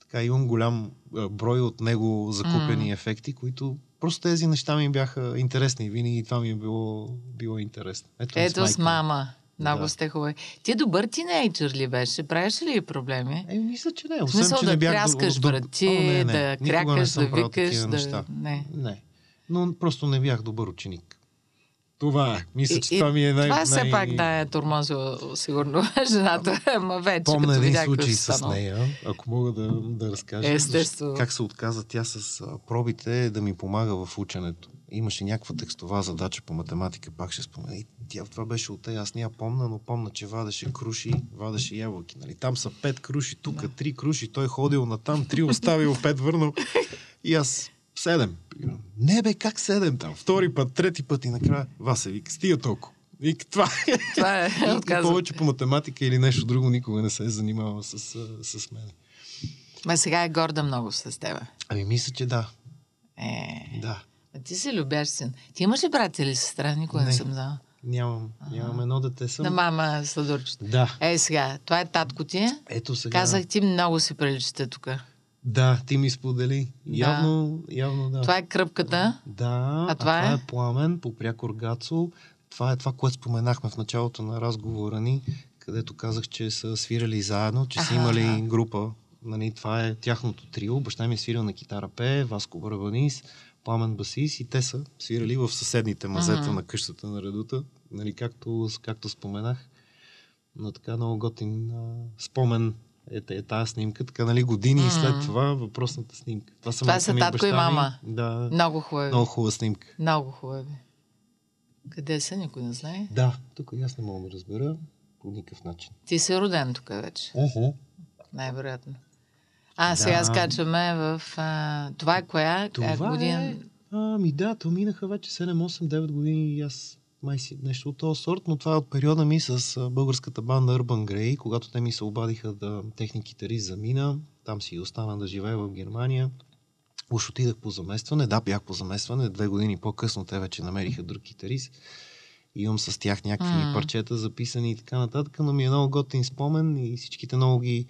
така имам голям брой от него закупени М. ефекти, които просто тези неща ми бяха интересни и винаги това ми е било, било интересно. Ето с майка ми. мама. Много Да. сте хубави. Ти добър тинейджър ли беше? Правиш ли проблеми? Е, мисля, че не. Освен, че да не бях тряскаш до, О, не, не. да Никога крякаш, да викаш, да... Не. Не. Но просто не бях добър ученик. Това е. Мисля, че И- това ми е най... Това все най... пак да е турмозил сигурно жената, ама вече Помня един случай с нея, ако мога да, да разкажа. Естествено. Как се отказа тя с пробите да ми помага в ученето. Имаше някаква текстова задача по математика, пак ще спомена. И тя това беше от тея. Аз не я помна, но помна, че вадеше круши, вадеше ябълки. Нали? Там са пет круши, тук три круши. Той ходил на там, три оставил, пет върнал. И аз седем. Не бе, как седем там? Втори път, трети път и накрая Васе вика, стига толкова. Вика, това е. Това е отказа. повече по математика или нещо друго никога не се е занимавал с, с мен. Ма сега е горда много с тебе. Ами мисля, че да. Е, Да. а ти си любящ син. Ти имаш ли брат или сестра? Никога не, Не. съм знала. Нямам. Нямам едно дете съм. На мама сладурчета. Да. Е, сега, това е татко ти. Ето сега. Казах ти, много си приличате тук. Да, ти ми сподели. Явно, явно да. Това е кръпката. Да, А това това е? е пламен по прякор Гацо. Това е това, което споменахме в началото на разговора ни, където казах, че са свирали заедно, че са имали аха. група. Нали, това е тяхното трио. Баща ми е свирил на китара пее, Васко Барабанис, Пламен Басис и те са свирали в съседните мазета Мгм. на къщата на Редута, нали, както, както споменах. Но така много готин а, спомен е, е тази снимка. Така, нали, години Мгм. след това въпросната снимка. Това Това са татко и мама. Да, Много хубави. много хубава снимка. Много хубави. Къде са? Никой не знае. Да, тук аз не мога да разбера по никакъв начин. Ти си роден тук вече. Uh-huh. Най-вероятно. А, Да. сега скачаме в... А, това е коя? Това Коя година? е... Ами да, то минаха вече 7, 8, 9 години и аз май си нещо от този сорт, но това е от периода ми с българската банда Urban Grey, когато те ми се обадиха да техни китарист замина. Там си остана да живея в Германия. Уж отидах по заместване. Да, бях по заместване. Две години по-късно те вече намериха друг китарист. Имам с тях някакви М. парчета записани и така нататък, но ми е много готин спомен и всичките много ги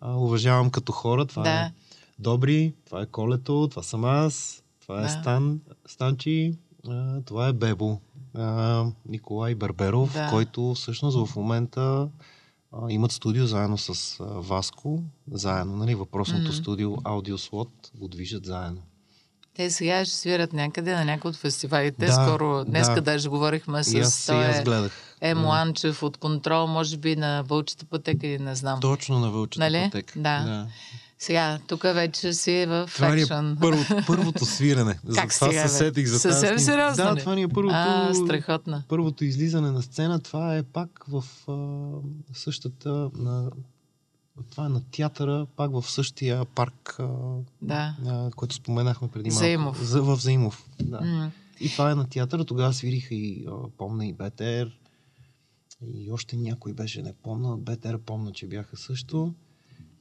а, уважавам като хора. Това Да. е Добри, това е Колето, това съм аз, това е Да. Стан, Станчи, а, това е Бебо. А, Николай Барберов, Да. който всъщност в момента а, имат студио заедно с а, Васко, заедно, нали, въпросното Мгм. студио Аудиослот го движат заедно. Те сега ще свират някъде на някои от фестивалите. Да, Скоро, днеска да. даже говорихме с и аз, и аз той гледах. Емо Анчев от контрол, може би на Вълчата пътека или не знам. Точно на Вълчата Нали? пътека. Да. Сега, тук вече си в Това ни е екшън. първо, първото свирене. За Как това сега, се сетих за Съвсем сериозно Да, това ни е първото... А, страхотно. първото излизане на сцена, това е пак в а, същата... На, това е на театъра, пак в същия парк, а, Да. а, който споменахме преди малко. Заимов. За, в Заимов. Да. М. И това е на театъра. Тогава свириха и, а, помня, и БТР. И още някой беше, не помня. БТР помня, че бяха също.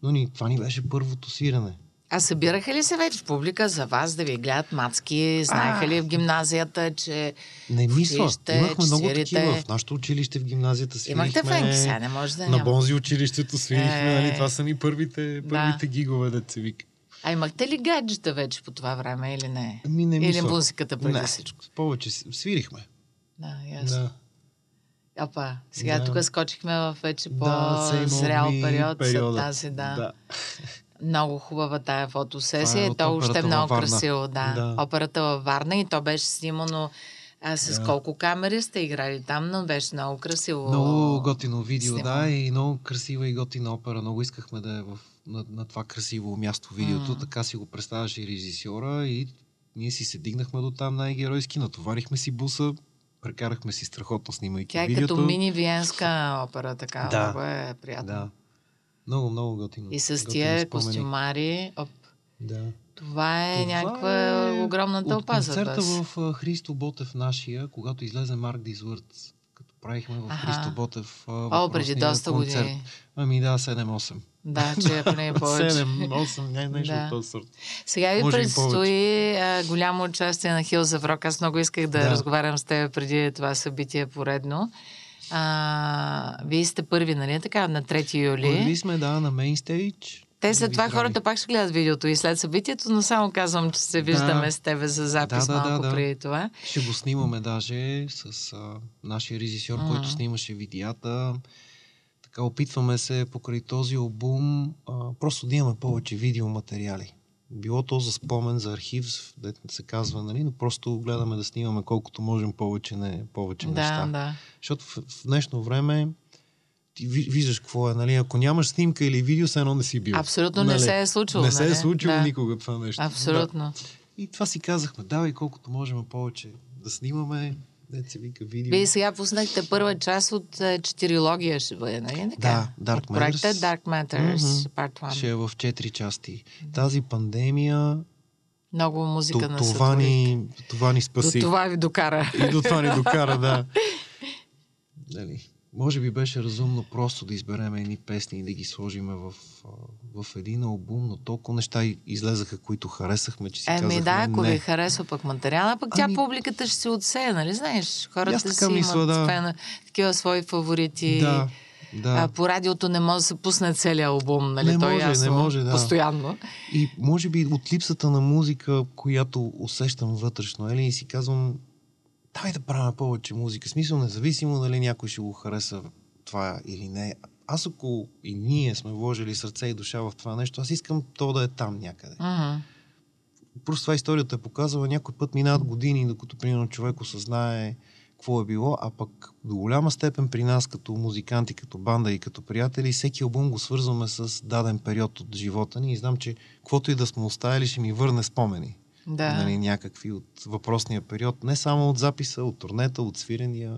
Но ни, това ни беше първото свирене. А събираха ли се вече публика за вас да ви гледат мацки? Знаеха ли в гимназията, че Не мисля. училище, Имахме много свирите. такива. В нашото училище в гимназията свирихме. имахте фенки? Сега не може да На няма. Бонзи училището свирихме, Е. нали? Това са ни първите, Да. първите гигове, да се вика. А имахте ли гаджета вече по това време или не? Ами не или мисля. музиката преди не, всичко? повече свирихме. Да, ясно. Да. Опа, сега Да. тук скочихме в вече Да, по-зрял me период периода. тази, да. да. Много хубава тая фотосесия. Това е то още е много красиво. Да. Да. Операта във Варна и то беше снимано а, с Да. колко камери сте играли там, но беше много красиво. Много готино видео, снимано. да, и много красива и готина опера. Много искахме да е в, на, на това красиво място видеото. М. Така си го представяше и режисьора и ние си се дигнахме до там най-геройски, натоварихме си буса, прекарахме си страхотно снимайки Тя е видеото. като мини виенска опера, така. Да. Много е приятно. Да. Много, много готино. И с тия костюмари, оп, Да. това е Това някаква е огромна тълпа за концерта в Христо Ботев нашия, когато излезе Марк като правихме в. Христо Ботев О, преди доста концерт. години. Ами да, 7-8. Да, че ако не е повече. 7-8, не, нещо Да. от този сорт. Сега ви Може предстои а, голямо участие на Хил Заврок. Аз много исках да, Да. разговарям с теб преди това събитие поредно. А, вие сте първи, нали така, на 3 юли. Първи сме, да, на мейнстейдж. Те след това здрави. хората пак ще гледат видеото и след събитието, но само казвам, че се виждаме с тебе за запис Да, да, да, малко да. преди това. Ще го снимаме даже с а, нашия режисьор, Мгм. който снимаше видеята. Така опитваме се покрай този албум а, просто да имаме повече видеоматериали. Било то за спомен, за архив, дето се казва, нали, но просто гледаме да снимаме колкото можем повече, не, повече Да, неща. да. Защото в, в днешно време ти ви- виждаш какво е, нали? Ако нямаш снимка или видео, все едно не си бил. Абсолютно не Нали? се е случило. Не се нали? е случило да. никога това нещо. Абсолютно. Да. И това си казахме, давай колкото можем повече да снимаме, се вика видео. Вие сега пуснахте първа част от е, четирилогия ще бъде, нали? Да, Dark от проекта Matters. Dark Matters, Мгм. Part 1. Ще е в четири части. Тази пандемия, Много музика то, на това, ни, това ни До спаси. това ви докара. И до това ни докара, да. Дали, може би беше разумно просто да изберем едни песни и да ги сложиме в, в един албум, но толкова неща излезаха, които харесахме, че си Еми казахме да, ако не. ви харесва пък материала, пък тя Ами- публиката ще се отсее, нали знаеш? Хората си мисля, имат да. фена, такива свои фаворити. Да, да. А, по радиото не може да се пусне целият албум, нали? Не То е може, не ясно, може, да. Постоянно. И може би от липсата на музика, която усещам вътрешно, ели, и си казвам, давай да правим повече музика. Смисъл, независимо дали някой ще го хареса това или не. Аз ако и ние сме вложили сърце и душа в това нещо, аз искам то да е там някъде. Мгм. Просто това историята е показала, някой път минават години, докато примерно човек осъзнае какво е било, а пък до голяма степен при нас като музиканти, като банда и като приятели, всеки албум го свързваме с даден период от живота ни и знам, че каквото и да сме оставили, ще ми върне спомени. Да. Нали, някакви от въпросния период. Не само от записа, от турнета, от свирения.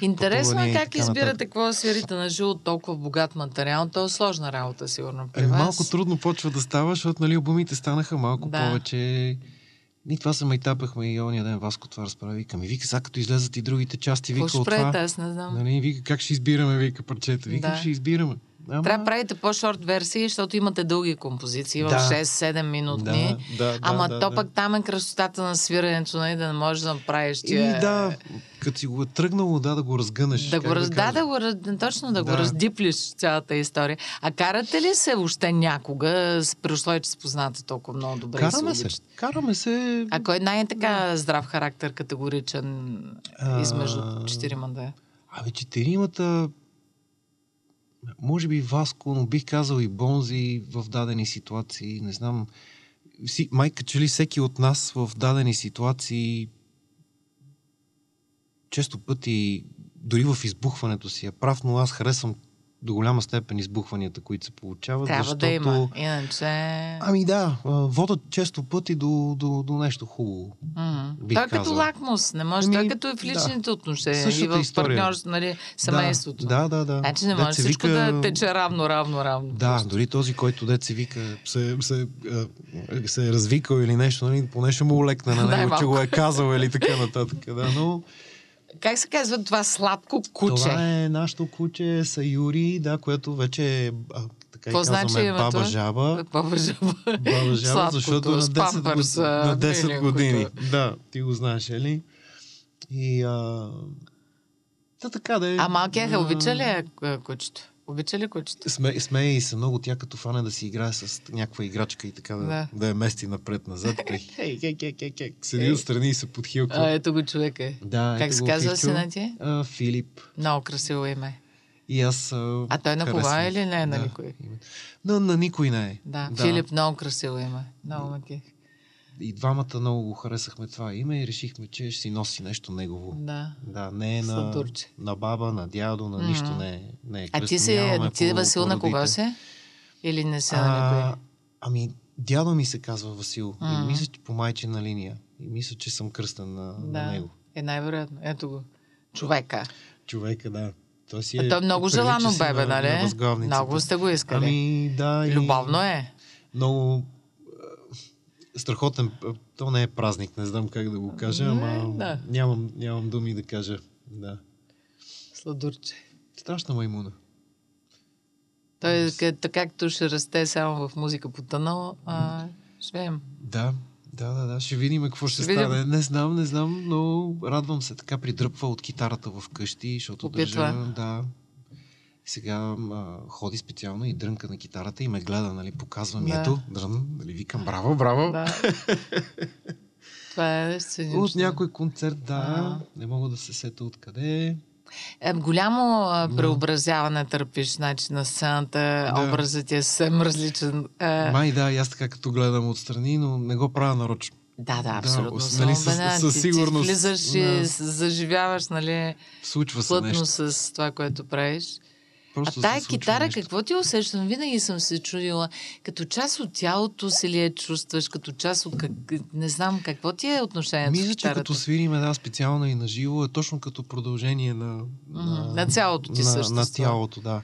Интересно е и как избирате какво свирите на живо толкова богат материал. То е сложна работа, сигурно. При Е, вас. малко трудно почва да става, защото нали, албумите станаха малко Да. повече. И това се майтапахме и ония ден Васко това разправи. Вика ми, вика, сега като излезат и другите части, вика от това. Аз не знам. Нали, вика, как ще избираме, вика парчета. Вика, Да. ще избираме. Ама... Трябва да правите по-шорт версии, защото имате дълги композиции в Да. 6-7 минутни. Да, да, Ама да, то да, пък там е красотата на свирането, нали, да не можеш да направиш И тия... да, като си го е тръгнало, да, да го разгънеш. Да го раз... да, да го точно да, го Да. раздиплиш цялата история. А карате ли се въобще някога, при условие, че се познавате толкова много добре? и Караме се. се. Караме се. А кой най-така здрав характер, категоричен А, измежду четирима да е? Абе, четиримата... Може би Васко, но бих казал и Бонзи в дадени ситуации. Не знам. Майка, че ли всеки от нас в дадени ситуации често пъти дори в избухването си е прав, но аз харесвам до голяма степен избухванията, които се получават. Трябва защото... да има. Иначе... Ами да, водят често пъти до, до, до нещо хубаво. Бих Той е като казал. лакмус. Не може. Ами, Той е като и в да. личните отношения. Същата и в партньорството, нали, семейството. Да, да, да. Значи не може се всичко вика- да тече равно, равно, равно. Да, Просто. дори този, който дет се вика, се, се, а, се е развикал или нещо, нали, поне ще му лекне на него, че го е казал или така нататък. Да, но Как се казва това сладко куче? това е нашето куче Саюри, да, което вече е, така Какво значи казваме, баба жаба. Баба жаба. Баба жаба, Сладкото, защото на с 10, памперс, на 10 миленькото. години. Да, ти го знаеш, ели? И а... Та така да е. А малкият е А, обича ли е кучето? Обича ли кучето? Сме, смее и се много тя като фане да си играе с някаква играчка и така да, Да. да. я мести напред-назад. Хей, хей, хей, хей, хей. Седи отстрани и се подхилква. А, ето го човек е. да, как се казва сина ти? А, Филип. Много красиво име. И аз а, А той на кога е или не е на Да. никой? На, на никой не е. Да. Филип, много красиво име. Много ме. И двамата много го харесахме това име и решихме, че ще си носи нещо негово. Да. Да, не е на, на баба, на дядо, на Мгм. нищо не е. Не е А ти си, кръстоняваме ти Васил на родите. си? Или не си на А, никой? ами, дядо ми се казва Васил. М. И мисля, че по майчина линия. И мисля, че съм кръстен на, на Да. него. Е най-вероятно. Ето го. Човека. Човека, да. Той си Е, е, той е много желано бебе, на, нали? На. Много сте го искали. Ами, да. И Любовно е. Много е, страхотен. е, То не е празник, не знам как да го кажа, Не, ама да. нямам, нямам думи да кажа. Да. Сладурче. Страшна маймуна. Той, като, както ще расте само в музика по тънъл, а, видим. Да, да, да, да. Ще видим какво ще, Ще видим. стане. Не знам, не знам, но радвам се. Така придръпва от китарата в къщи, защото Опитва. държа, да. Сега а, ходи специално и дрънка на китарата и ме гледа, нали, показва ми Да. ето, дрън, нали, викам браво, браво. Да. Това е сценично. От някой концерт, да, А. не мога да се сета откъде. Е, голямо Да. преобразяване търпиш, значи на сцената, Да. образът ти е съвсем различен. А, Май да, и аз така като гледам отстрани, но не го правя нарочно. да, да, Да, абсолютно. съм нали, със- със Ти- сигурност, Ти влизаш и да. с- заживяваш, нали, Случва се плътно нещо. с това, което правиш. Просто а тая се китара, нещо. какво ти усещам? Винаги съм се чудила. Като част от тялото си ли я чувстваш? Като част от... Как... Не знам, какво ти е отношението с Мисля, че китарата? като свириме да, специално и на живо, е точно като продължение на, Мгм, на цялото ти на, същество. на тялото, да.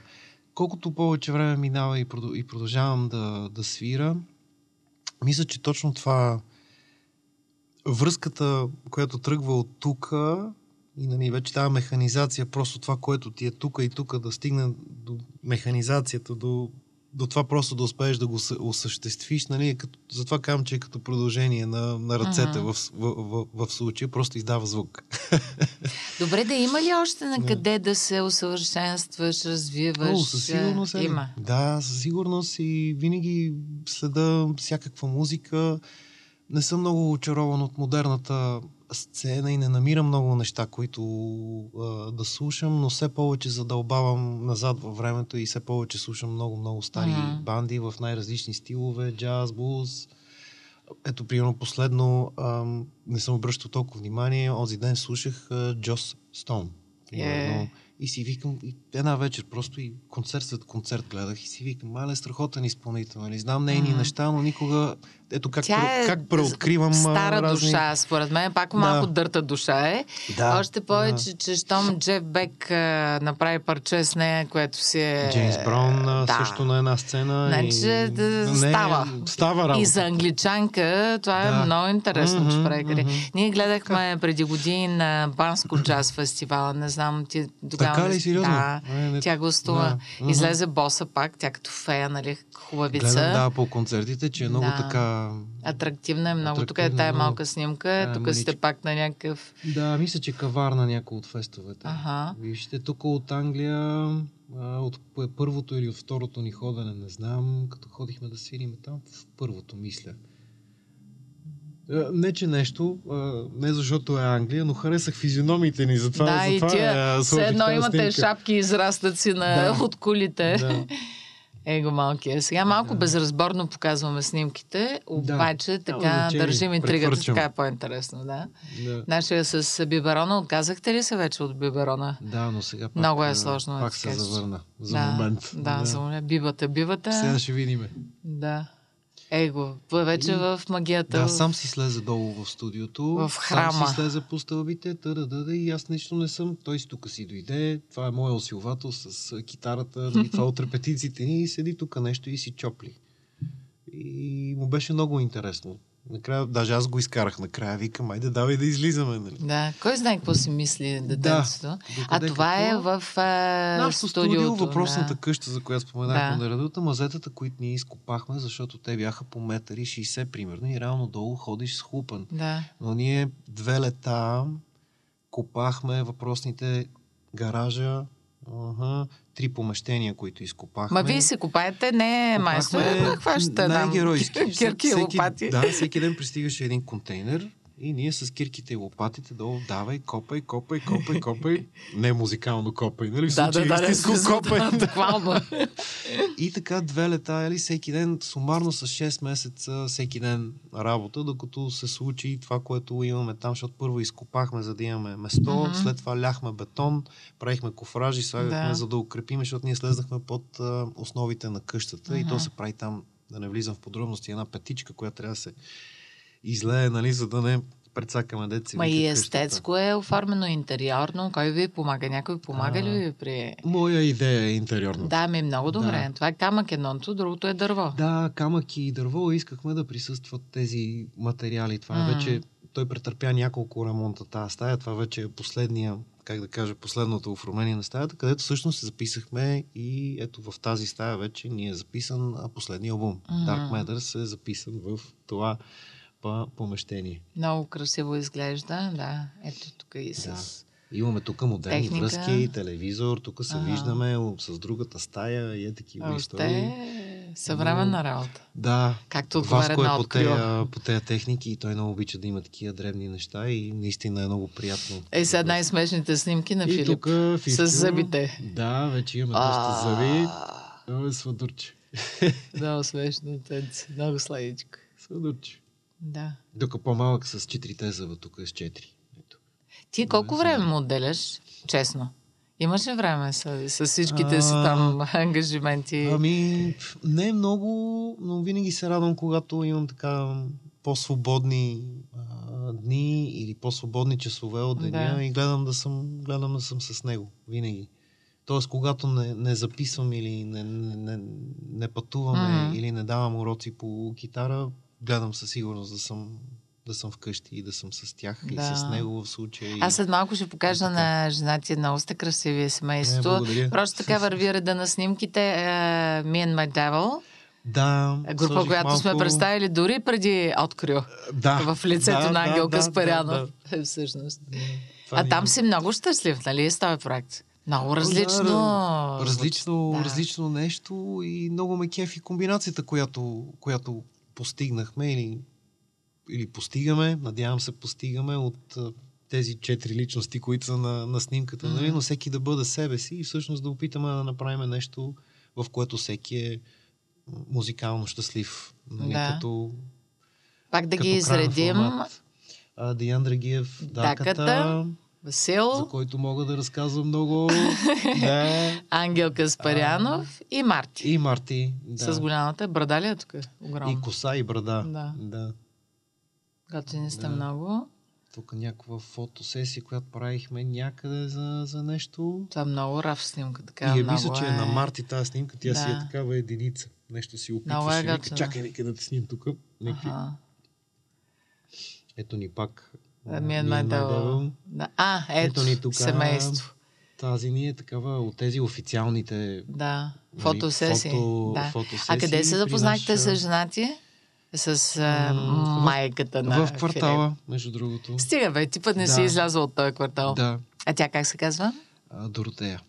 Колкото повече време минава и, продъл- и продължавам да, да свира, мисля, че точно това връзката, която тръгва от тук и нали, вече тази механизация, просто това, което ти е тук и тук, да стигне до механизацията, до, до това просто да успееш да го съ- осъществиш, нали, е като, затова казвам, че е като продължение на, на ръцете в, в, в, в, в случая, просто издава звук. Добре, да има ли още на къде да се усъвършенстваш, развиваш? О, със сигурност е. Има. Да, със сигурност и винаги следа всякаква музика. Не съм много очарован от модерната сцена и не намирам много неща, които а, да слушам, но все повече задълбавам назад във времето и все повече слушам много-много стари Мгм. банди в най-различни стилове, джаз, блуз. Ето, примерно, последно ам, не съм обръщал толкова внимание. Онзи ден слушах а, Джос Стоун. примерно. Е. И си викам, и една вечер просто и концерт след концерт гледах и си викам, мале страхотен изпълнител. Нали? Знам нейни Мгм. неща, но никога... Ето как, Тя пре- е как преоткривам Стара разни... душа, според мен. Пак Да. малко дърта душа е. Да, Още повече, че щом Джеф Бек а, направи парче с нея, което си е... Джеймс Браун да. също на една сцена. Значи, да, Не, става. Става работа. И за англичанка това Да. е много интересно, че Мгм, прави мгм. Ние гледахме преди години на Банско джаз фестивала. Не знам, ти тогава... Така ли, сериозно? Да, Е, не- тя гостува. Да. Излезе боса пак, тя като фея, нали, хубавица. Гледам, да, по концертите, че е много Да. така... Атрактивна е много. Тук е Атрактивна, тая малка снимка. Да, Тук сте мъничка. пак на някакъв... Да, мисля, че кавар на някой от фестовете. Аха. Вижте, тук от Англия, от първото или от второто ни ходене, не знам, като ходихме да свириме там, в първото, мисля. А, Не, че нещо, не защото е Англия, но харесах физиономиите ни, затова, да, и затова тия, а, все едно имате снимка. шапки израстат си на, Да. от колите. Да. Его малкия. Сега малко Да. безразборно показваме снимките, обаче така значение, държим интригата, прехвърчам. така е по-интересно, да. Да. Нашия с биберона, отказахте ли се вече от биберона? да, но сега пак, Много е сложно, да Пак се завърна за да, момент. Да, за момент. Бивате, бивате. Сега ще видиме. Да. Его, вече И- в магията. Да, в- сам си слезе долу в студиото. В Сам храма. си слезе по стълбите, да, и аз нищо не съм. Той си тук си дойде. Това е моят усилвател с китарата. Нали, това от репетициите ни. И седи тук нещо и си чопли. И му беше много интересно. Накрая, даже аз го изкарах накрая. Викам, айде, давай да излизаме. Нали. Да, кой знае какво си мисли детенството. а Докъде това какво? е в а, Нашето студио, студиото. въпросната да. къща, за която споменахме Да. на редута, мазетата, които ние изкопахме, защото те бяха по метър и 60 примерно и реално долу ходиш с хлупан. Да. Но ние две лета копахме въпросните гаража, ага, три помещения, които изкопахме. Ма вие се копаете, не майстор, хващате най-геройски. кирки Всеки- лопати. Да, всеки ден пристигаше един контейнер и ние с кирките и лопатите долу давай, копай, копай, копай, копай. Не музикално копай, нали? В Да, да, да, да, истинско копай. да, буквално. И така две лета, или всеки ден, сумарно с 6 месеца, всеки ден работа, докато се случи това, което имаме там, защото първо изкопахме, за да имаме место, Мгм. след това ляхме бетон, правихме кофражи, слагахме, Да. за да укрепим, защото ние слезнахме под а, основите на къщата и Мгм. то се прави там, да не влизам в подробности, една петичка, която трябва да се излее, нали, за да не прецакаме деца. Ма и естетско е оформено интериорно. Кой ви помага? Някой помага ли ви при... Моя идея е интериорна. Да, ми е много добре. Да. Това е камък едното, другото е дърво. Да, камък и дърво искахме да присъстват тези материали. Това М. е вече, той претърпя няколко ремонта тази стая. Това вече е последния, как да кажа, последното оформление на стаята, където всъщност се записахме и ето в тази стая вече ни е записан а, последния албум. Мгм. Dark Matters е записан в това па- помещение. Много красиво изглежда, да. Ето тук и с... Имаме тук модерни Техника. връзки, телевизор, тук се Ага. виждаме с другата стая и е такива истории. Още съвременна работа. Да. Както Васко е по тея, по тея техники и той много обича да има такива древни неща и наистина е много приятно. Е, сега най-смешните снимки на и Филип. тук с зъбите. Да, вече имаме доста зъби. О, свадурче. Много смешно. Много сладичко. Свадурче. Да. Тук по-малък с четирите зъба, тук е с четири. Ето. Ти колко време му отделяш? Честно. Имаш ли време с, с всичките си А, там ангажименти? Ами, не е много, но винаги се радвам, когато имам така по-свободни а, дни или по-свободни часове от деня Да. и гледам да съм, гледам да съм с него. Винаги. Тоест, когато не, не записвам или не, не, не, не пътуваме Мгм. или не давам уроци по китара, гледам със сигурност да съм, да съм вкъщи и да съм с тях и Да. с него в случая. Аз след малко ще покажа така. на жена ти много сте красивия Е, семейство. благодаря. Просто така върви реда на снимките. е, Me and My Devil. Да, Група, сложих която сме малко- представили дори преди открил. да, в лицето да, на Ангел да, Каспарянов. да, да. Всъщност. Това А там си много щастлив, нали, с този проект? Много различно. Да, различно, Да. различно нещо и много ме кефи комбинацията, която, която постигнахме или, или постигаме, надявам се постигаме от тези четири личности, които са на, на снимката, нали? Мгм. но всеки да бъде себе си и всъщност да опитаме да направим нещо, в което всеки е музикално щастлив. Нали? Да. Като, Пак да като ги изредим. формат. Деян Драгиев, Даката, Даката, Васил, за който мога да разказвам много. да. Ангел Каспарянов и Марти. И Марти. Да. С голямата брада ли е тук? Огромна. И коса, и брада. Да. да. Готини сте Да. много. Тук някаква фотосесия, която правихме някъде за, за нещо. Това е много раф снимка. Така, и е мисля, че е на Марти тази снимка. Тя си е Да. такава единица. Нещо си Много е. Вика, чакай, вика да те снимам тук. Аха. Ето ни пак. Ми е. А, ето, Ето ни тук. семейство. Тази ни е такава от тези официалните Да. нали, Фотосесии. фото- да. фотосесии А къде се запознахте наша- с жена ти? С а, майката на В квартала, между другото. Филип. Стига, бе, ти път не Да. си излязъл от този квартал. Да. А тя как се казва? А, Доротея.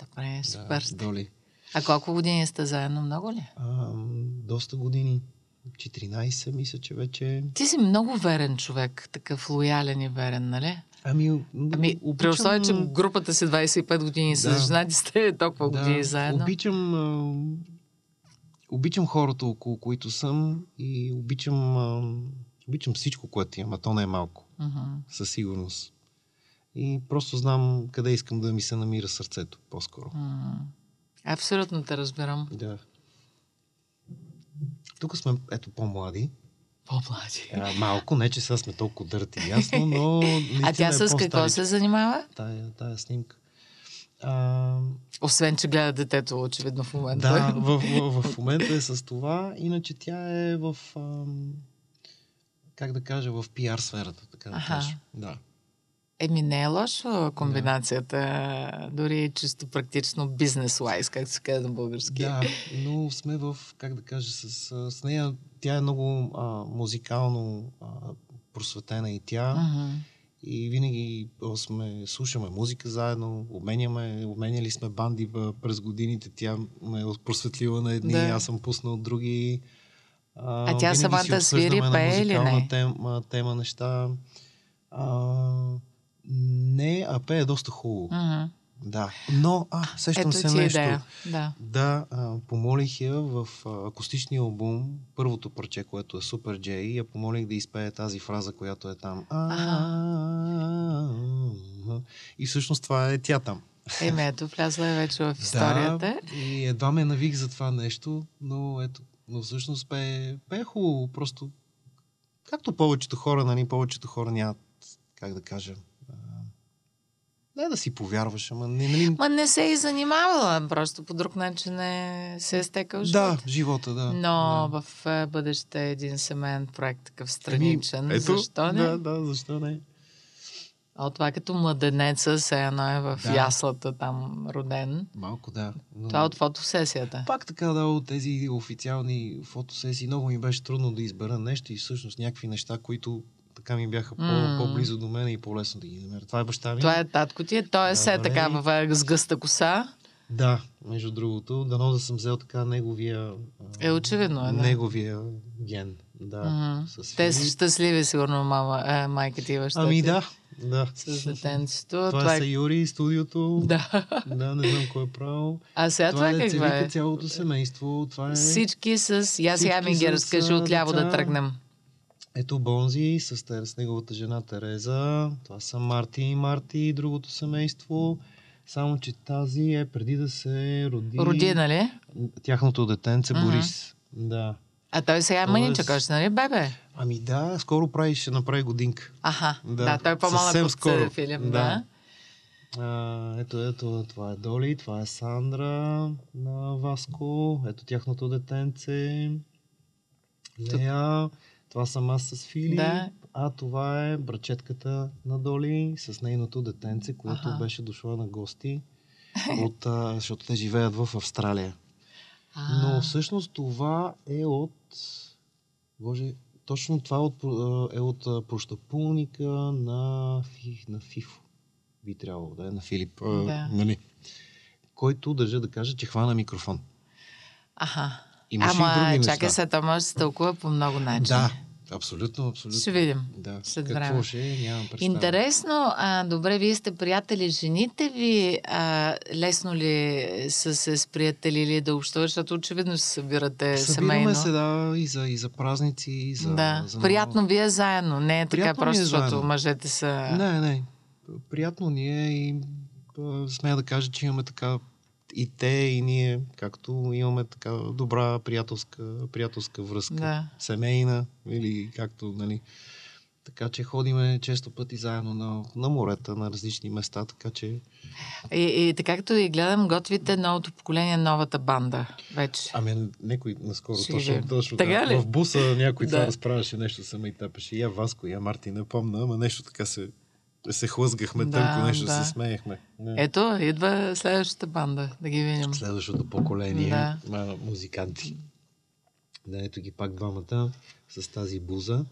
Добре, супер Да. Доли. А колко години сте заедно? Много ли? А, доста години. 14, мисля, че вече. Ти си много верен човек, такъв лоялен и верен, нали? Ами, Ами, при условие, че групата си 25 години с Да. жена ти сте толкова години заедно. Обичам, обичам хората, около които съм и обичам, обичам всичко, което имам, а то не е малко, Мгм. със сигурност. И просто знам къде искам да ми се намира сърцето, по-скоро. М. Абсолютно те разбирам. Да. Тук сме, ето, по-млади. По-млади. А, малко, не че сега сме толкова дърти, ясно, но А тя е с какво се занимава? Тая, тая снимка. А, Освен, че гледа детето, очевидно в момента. да, в, в, в момента е с това. Иначе тя е в, ам, как да кажа, в пиар сферата, така да кажа. Да. Еми, не е лошо комбинацията, дори чисто практично бизнес-лайз, както се казва на български. Да, но сме в, как да кажа, с, а, с нея, тя е много а, музикално а, просветена и тя. Мгм. И винаги а, сме, слушаме музика заедно, обменяме, обменяли сме банди през годините. Тя ме е просветлила на едни, Да. аз съм пуснал други. А тя винаги си самата свири, на пее или не? Тема, тема неща. А, не, а пее доста хубаво. Мгм. Да. Но, а, сещам Ето се ти нещо. идея. Да. Да, а, помолих я в а, акустичния албум, първото парче, което е Супер Джей, я помолих да изпее тази фраза, която е там. И всъщност това е тя там. Еми, ето, влязла е вече в историята. Да, и едва ме навих за това нещо, но ето, но всъщност пее, пее хубаво, просто както повечето хора, нали, повечето хора нямат, как да кажа, не да си повярваш, ама не, нали, Ма не се е и занимавала, просто по друг начин не се е стекал да, живота. живота, да. Но да. в е, бъдеще е един семейен проект, такъв страничен. Еми, ето, Защо не? Да, да, защо не? А това като младенеца, се едно е в Да. яслата там роден. Малко да. Но... Това е от фотосесията. Пак така да, от тези официални фотосесии много ми беше трудно да избера нещо и всъщност някакви неща, които така ми бяха по, М. по-близо до мен и по-лесно да ги намеря. Това е баща ми. Това е татко ти. Той е се Добре. така в с гъста коса. Да, между другото. Дано да съм взел така неговия... Е, очевидно е, да. Неговия ген. Да. С Те са щастливи, сигурно, мама, е, майка ти и баща Ами ти. да, да. С детенцето. Това, Това са е... Юри, студиото. Да. Да, не знам кой е правил. А сега това, това е каква е? цялото семейство. Това е... Всички с... Я сега ми ги разкажи отляво да тръгнем. Ето Бонзи с, с неговата жена Тереза. Това са Марти и Марти и другото семейство. Само, че тази е преди да се роди... Роди, нали? Тяхното детенце Мгм. Борис. Да. А той сега е Тоест- мъничък още, нали? Бебе. Ами да, скоро прави, ще направи годинка. Аха, да, Да, той е по-малък от скоро. скоро. Филип, да. Да. А, ето, ето, това е Доли, това е Сандра на Васко, ето тяхното детенце, Лея, това съм аз с Филип, Да. а това е брачетката на Доли с нейното детенце, което Аха. беше дошло на гости, от, а, защото те живеят в Австралия. А, Но всъщност това е от... Боже, точно това е от, е от прощапулника на, Фи, на Фифо. Би трябвало да е на Филип. а, Да. Нали? Който държа да кажа, че хвана микрофон. Аха. Имаше Ама, и други неща. чакай се, то може да се тълкува по много начини. Да, абсолютно, абсолютно. Ще видим. Да. след Какво време. ще е, нямам представа. Интересно, а, добре, вие сте приятели. Жените ви а, лесно ли са се сприятелили да общуват, защото очевидно се събирате Събираме семейно. се, да, и за, и за празници, и за... да. за Приятно ви е заедно. Не е така Приятно ни е просто, защото заедно. мъжете са... Не, не. Приятно ни е и смея да кажа, че имаме така и те, и ние, както имаме така добра приятелска, приятелска връзка. Да. Семейна или както, нали. Така че ходиме често пъти заедно на, на морета, на различни места, така че... И, и така като ви гледам, готвите новото поколение, новата банда вече. Ами, някой наскоро, Ще точно, точно Така да, ли? в буса някой Да. това разправяше нещо, се ме и тапеше. Я Васко, я Марти, не помня, ама нещо така се, се хлъзгахме Да, тънко, нещо да. се смеехме. Не. Ето, идва следващата банда, да ги видим. следващото поколение Да. музиканти. Да, ето ги пак двамата с тази буза.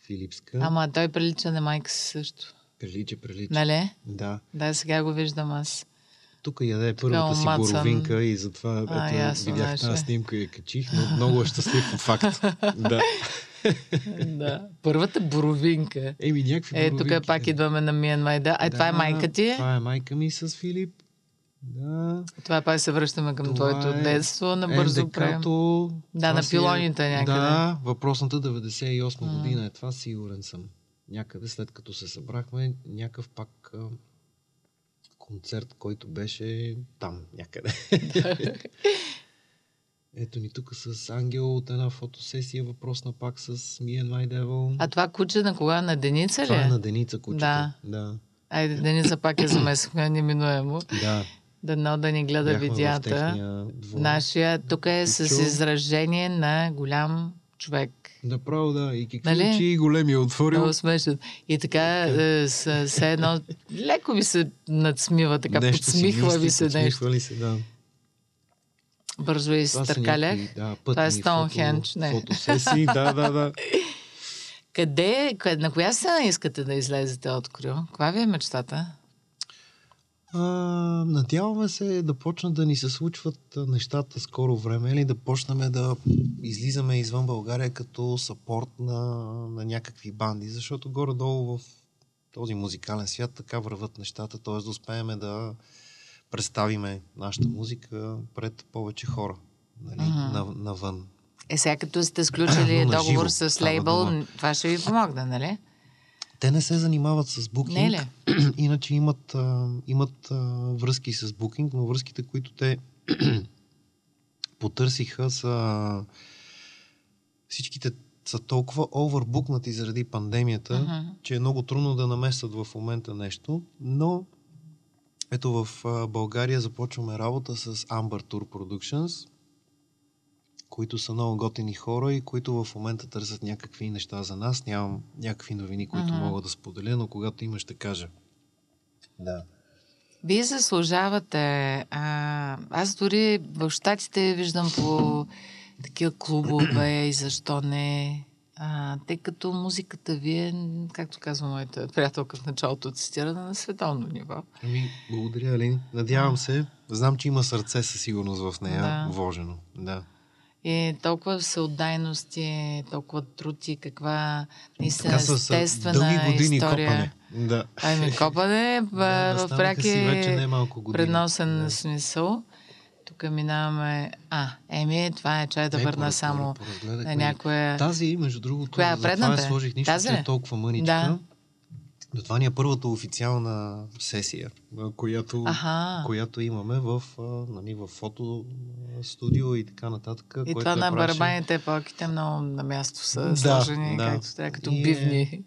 Филипска. Ама той прилича на майка си също. Прилича, прилича. Нали? Да. Да, сега го виждам аз. Тук яде първата си омацан. боровинка и затова А, ето, ясно, видях тази е. снимка и я качих, но много е щастлив факт. да. да. Първата боровинка. Еми, някакви Е, тук боровинки, пак да. идваме на Миен Майда. А това е Да, майка ти? Това е майка ми с Филип. Да. Това пак се връщаме към Това твоето е детство. Набързо правим. НДК-то, Да, на е- пилоните някъде. Да, въпросната 98 М. година е това, сигурен съм. Някъде след като се събрахме, някакъв пак а, концерт, който беше там някъде. Ето ни тук с Ангел от една фотосесия, въпросна пак с Me and My Devil. А това куче на кога? На Деница ли? това е е? на Деница кучето. Да. Да. Айде, Деница пак я замесихме неминуемо. да. Дано да ни гледа Бяхме видеята. Нашия тук е с Кучо. изражение на голям човек. Направо да. И какви Нали? очи големи е отворил. Много смешен. И така, е, с, с едно, леко ви се надсмива, така Нещо подсмихва ви се нещо. подсмихва ли се, да. Бързо и Това са стъркалях. някакви, да, Това е Стоунхендж, фото, не. фотосесии, да, да, да. Къде, къде, на коя сцена искате да излезете от Крю? Каква ви е мечтата? А, надяваме се да почнат да ни се случват нещата скоро време или да почнем да излизаме извън България като сапорт на, на някакви банди, защото горе-долу в този музикален свят така върват нещата, т.е. да успеем да представиме нашата музика пред повече хора нали, Мгм. на, навън. Е, сега като сте сключили Но договор живо с лейбъл, дума. това ще ви помогне, нали? Те не се занимават с букинг. Е? Иначе имат, а, имат а, връзки с букинг, но връзките, които те потърсиха са всичките са толкова овербукнати заради пандемията, Мгм. че е много трудно да намесят в момента нещо, но ето в България започваме работа с Amber Tour Productions, които са много готини хора и които в момента търсят някакви неща за нас. Нямам някакви новини, които Мгм. мога да споделя, но когато имаш, ще кажа. Да. Вие заслужавате. А, аз дори в Штатите виждам по такива клубове и защо не. А, тъй като музиката ви е, както казва моята приятелка в началото, цитирана на световно ниво. Ами, благодаря, Алин. Надявам се. Знам, че има сърце със сигурност в нея, Да. вложено. Да. И толкова всеотдайност и толкова труд и каква наистина естествена дълги години история. копане. Да. Ами копане Да, в пряки години. предносен Да. смисъл. Тук минаваме... А, еми, това е, чай да Не, върна само на някоя... Тази, между другото, Коя е за това предната? я сложих нищо, Тази че е толкова мъничка. Да. Но това ни е първата официална сесия, която, Аха. която имаме в, нали, в фото студио и така нататък. И което това е на праше- барабаните, палките много на място са Да, сложени, да. както трябва, като И е- бивни.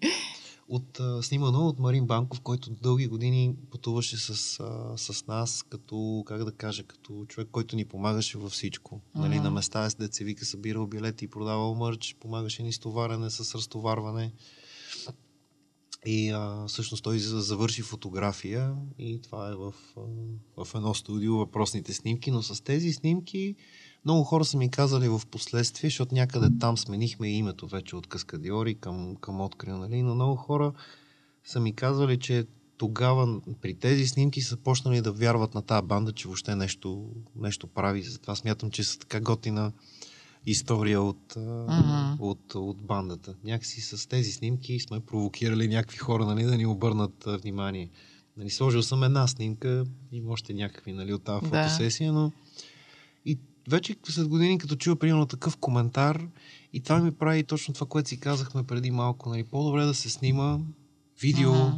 От, а, снимано от Марин Банков, който дълги години пътуваше с, а, с нас, като, как да кажа, като човек, който ни помагаше във всичко. Нали, Мгм. на места с деца вика, събирал билети и продавал мърч, помагаше ни с товарене, с разтоварване. И а, всъщност той за- завърши фотография и това е в, в едно студио въпросните снимки, но с тези снимки много хора са ми казали в последствие, защото някъде там сменихме името вече от Каскадиори към, към Открил, нали? но много хора са ми казвали, че тогава при тези снимки са почнали да вярват на тази банда, че въобще нещо, нещо прави. Затова смятам, че са така готина история от, mm-hmm. от, от бандата. Някакси с тези снимки сме провокирали някакви хора нали, да ни обърнат внимание. Нали, сложил съм една снимка, има още някакви нали, от тази Да. фотосесия, но и вече след години, като чува примерно такъв коментар, и това ми прави точно това, което си казахме преди малко. Нали, по-добре да се снима видео, Мгм.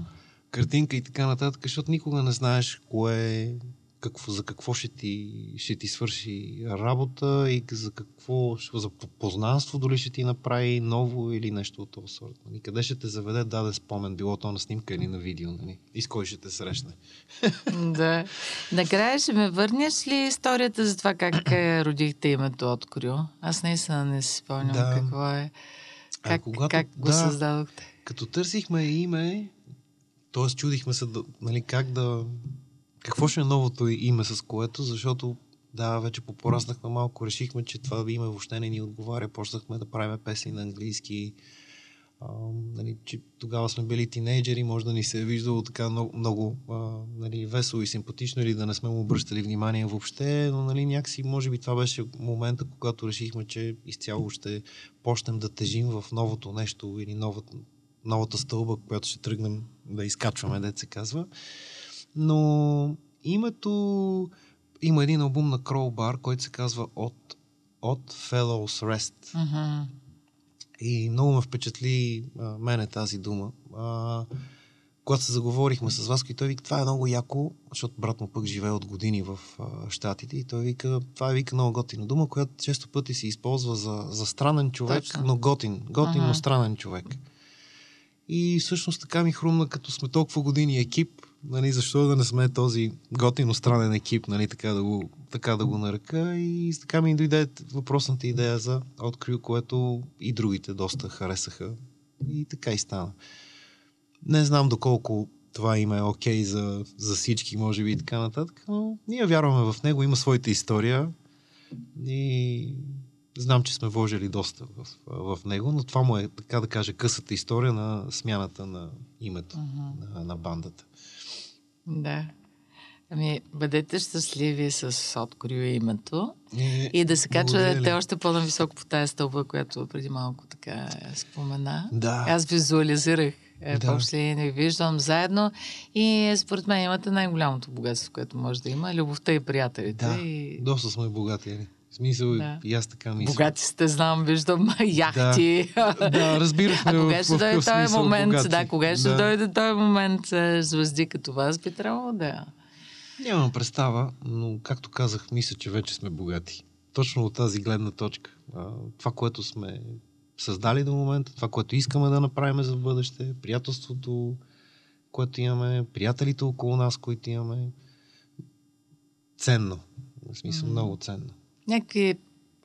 картинка и така нататък, защото никога не знаеш кое, какво, за какво ще ти, ще ти свърши работа и за какво, за познанство дали ще ти направи ново или нещо от този сорт. Нали? Къде ще те заведе даде спомен, било то на снимка или на видео, нали? и с кой ще те срещне. да. Накрая ще ме върнеш ли историята за това как е, родихте името Открил? Аз наистина не си спомням Да. какво е. А, Как, когато- как го да. създадохте? Като търсихме име, т.е. чудихме се нали, как да... Какво ще е новото име с което, защото да, вече попораснахме малко, решихме, че това име въобще не ни отговаря. Почнахме да правим песни на английски. А, нали, че тогава сме били тинейджери, може да ни се е виждало така много, много а, нали, весело и симпатично или да не сме му обръщали внимание въобще, но нали, някакси може би това беше момента, когато решихме, че изцяло ще почнем да тежим в новото нещо или новата, новата стълба, която ще тръгнем да изкачваме, дет се казва. Но името... Има един албум на Crowbar, който се казва От, от Fellows Rest. Мгм. И много ме впечатли а, мене тази дума. А, когато се заговорихме с вас, и той вика, това е много яко, защото брат му пък живее от години в а, Штатите и той вика, това е вика много готина дума, която често пъти се използва за, за странен човек, Точно. но готин. Готин, но Ага. странен човек. И всъщност така ми хрумна, като сме толкова години екип, нали, защо да не сме този готино странен екип, нали, така да го, така да го нарека. И така ми дойде въпросната идея за открил, което и другите доста харесаха. И така и стана. Не знам доколко това име е окей за, за всички, може би и така нататък, но ние вярваме в него, има своята история и знам, че сме вложили доста в, в него, но това му е, така да кажа, късата история на смяната на името Мгм. на, на бандата. Да. Ами, бъдете щастливи с открил името Е, и да се качвате още по-нависоко по тази стълба, която преди малко така е спомена. Да. Аз визуализирах е, Да. въобще не виждам заедно и според мен имате най-голямото богатство, което може да има. Любовта и приятелите. Да, И... доста сме богати, нали? В смисъл, Да. и аз така мисля. Богати сте, знам, виждам яхти. Да, разбира се. А кога ще дойде този момент? богати. Да, кога ще Да. дойде този момент е, звезди като вас? Би трябвало да. Нямам представа, но както казах, мисля, че вече сме богати. Точно от тази гледна точка. Това, което сме създали до момента, това, което искаме да направим за бъдеще, приятелството, което имаме, приятелите около нас, които имаме, ценно. В смисъл, М. много ценно. Някакви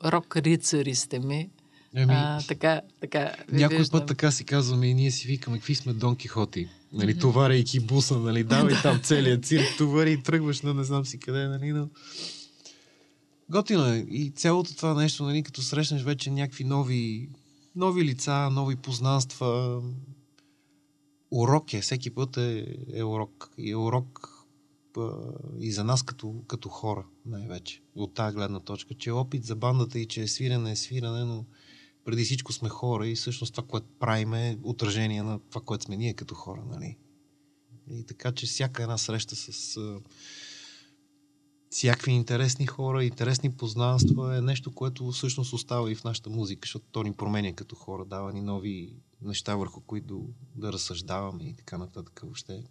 рок рицари сте ми. Еми, А, така, така. Някой виждам. път така си казваме и ние си викаме, какви сме Дон Кихоти. Нали, товарейки буса, нали, давай там целият цирк, товари и тръгваш на не знам си къде, нали, но... Готино е. И цялото това нещо, нали, като срещнеш вече някакви нови нови лица, нови познанства. Урок е, всеки път е, е урок. И е урок и за нас като, като хора, най-вече. От тази гледна точка, че е опит за бандата и че е свирене, е свирене, но преди всичко сме хора и всъщност това, което правим е отражение на това, което сме ние като хора, нали? И така, че всяка една среща с а, всякакви интересни хора, интересни познанства е нещо, което всъщност остава и в нашата музика, защото то ни променя като хора, дава ни нови неща, върху които да разсъждаваме и така нататък. Въобще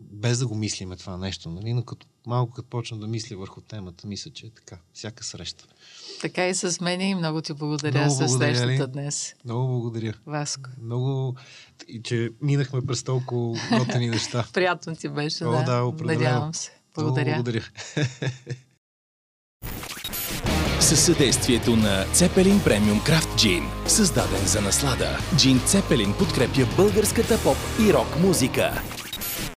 без да го мислиме това нещо, нали? но като, малко като почна да мисля върху темата, мисля, че е така. Всяка среща. Така и с мен и много ти благодаря много за срещата днес. Много благодаря. Васко. Много... И че минахме през толкова готини неща. Приятно ти беше, О, да. да, определено. Надявам се. Благодаря. Много благодаря. Със съдействието на Цепелин Премиум Крафт Джин, създаден за наслада. Джин Цепелин подкрепя българската поп и рок музика.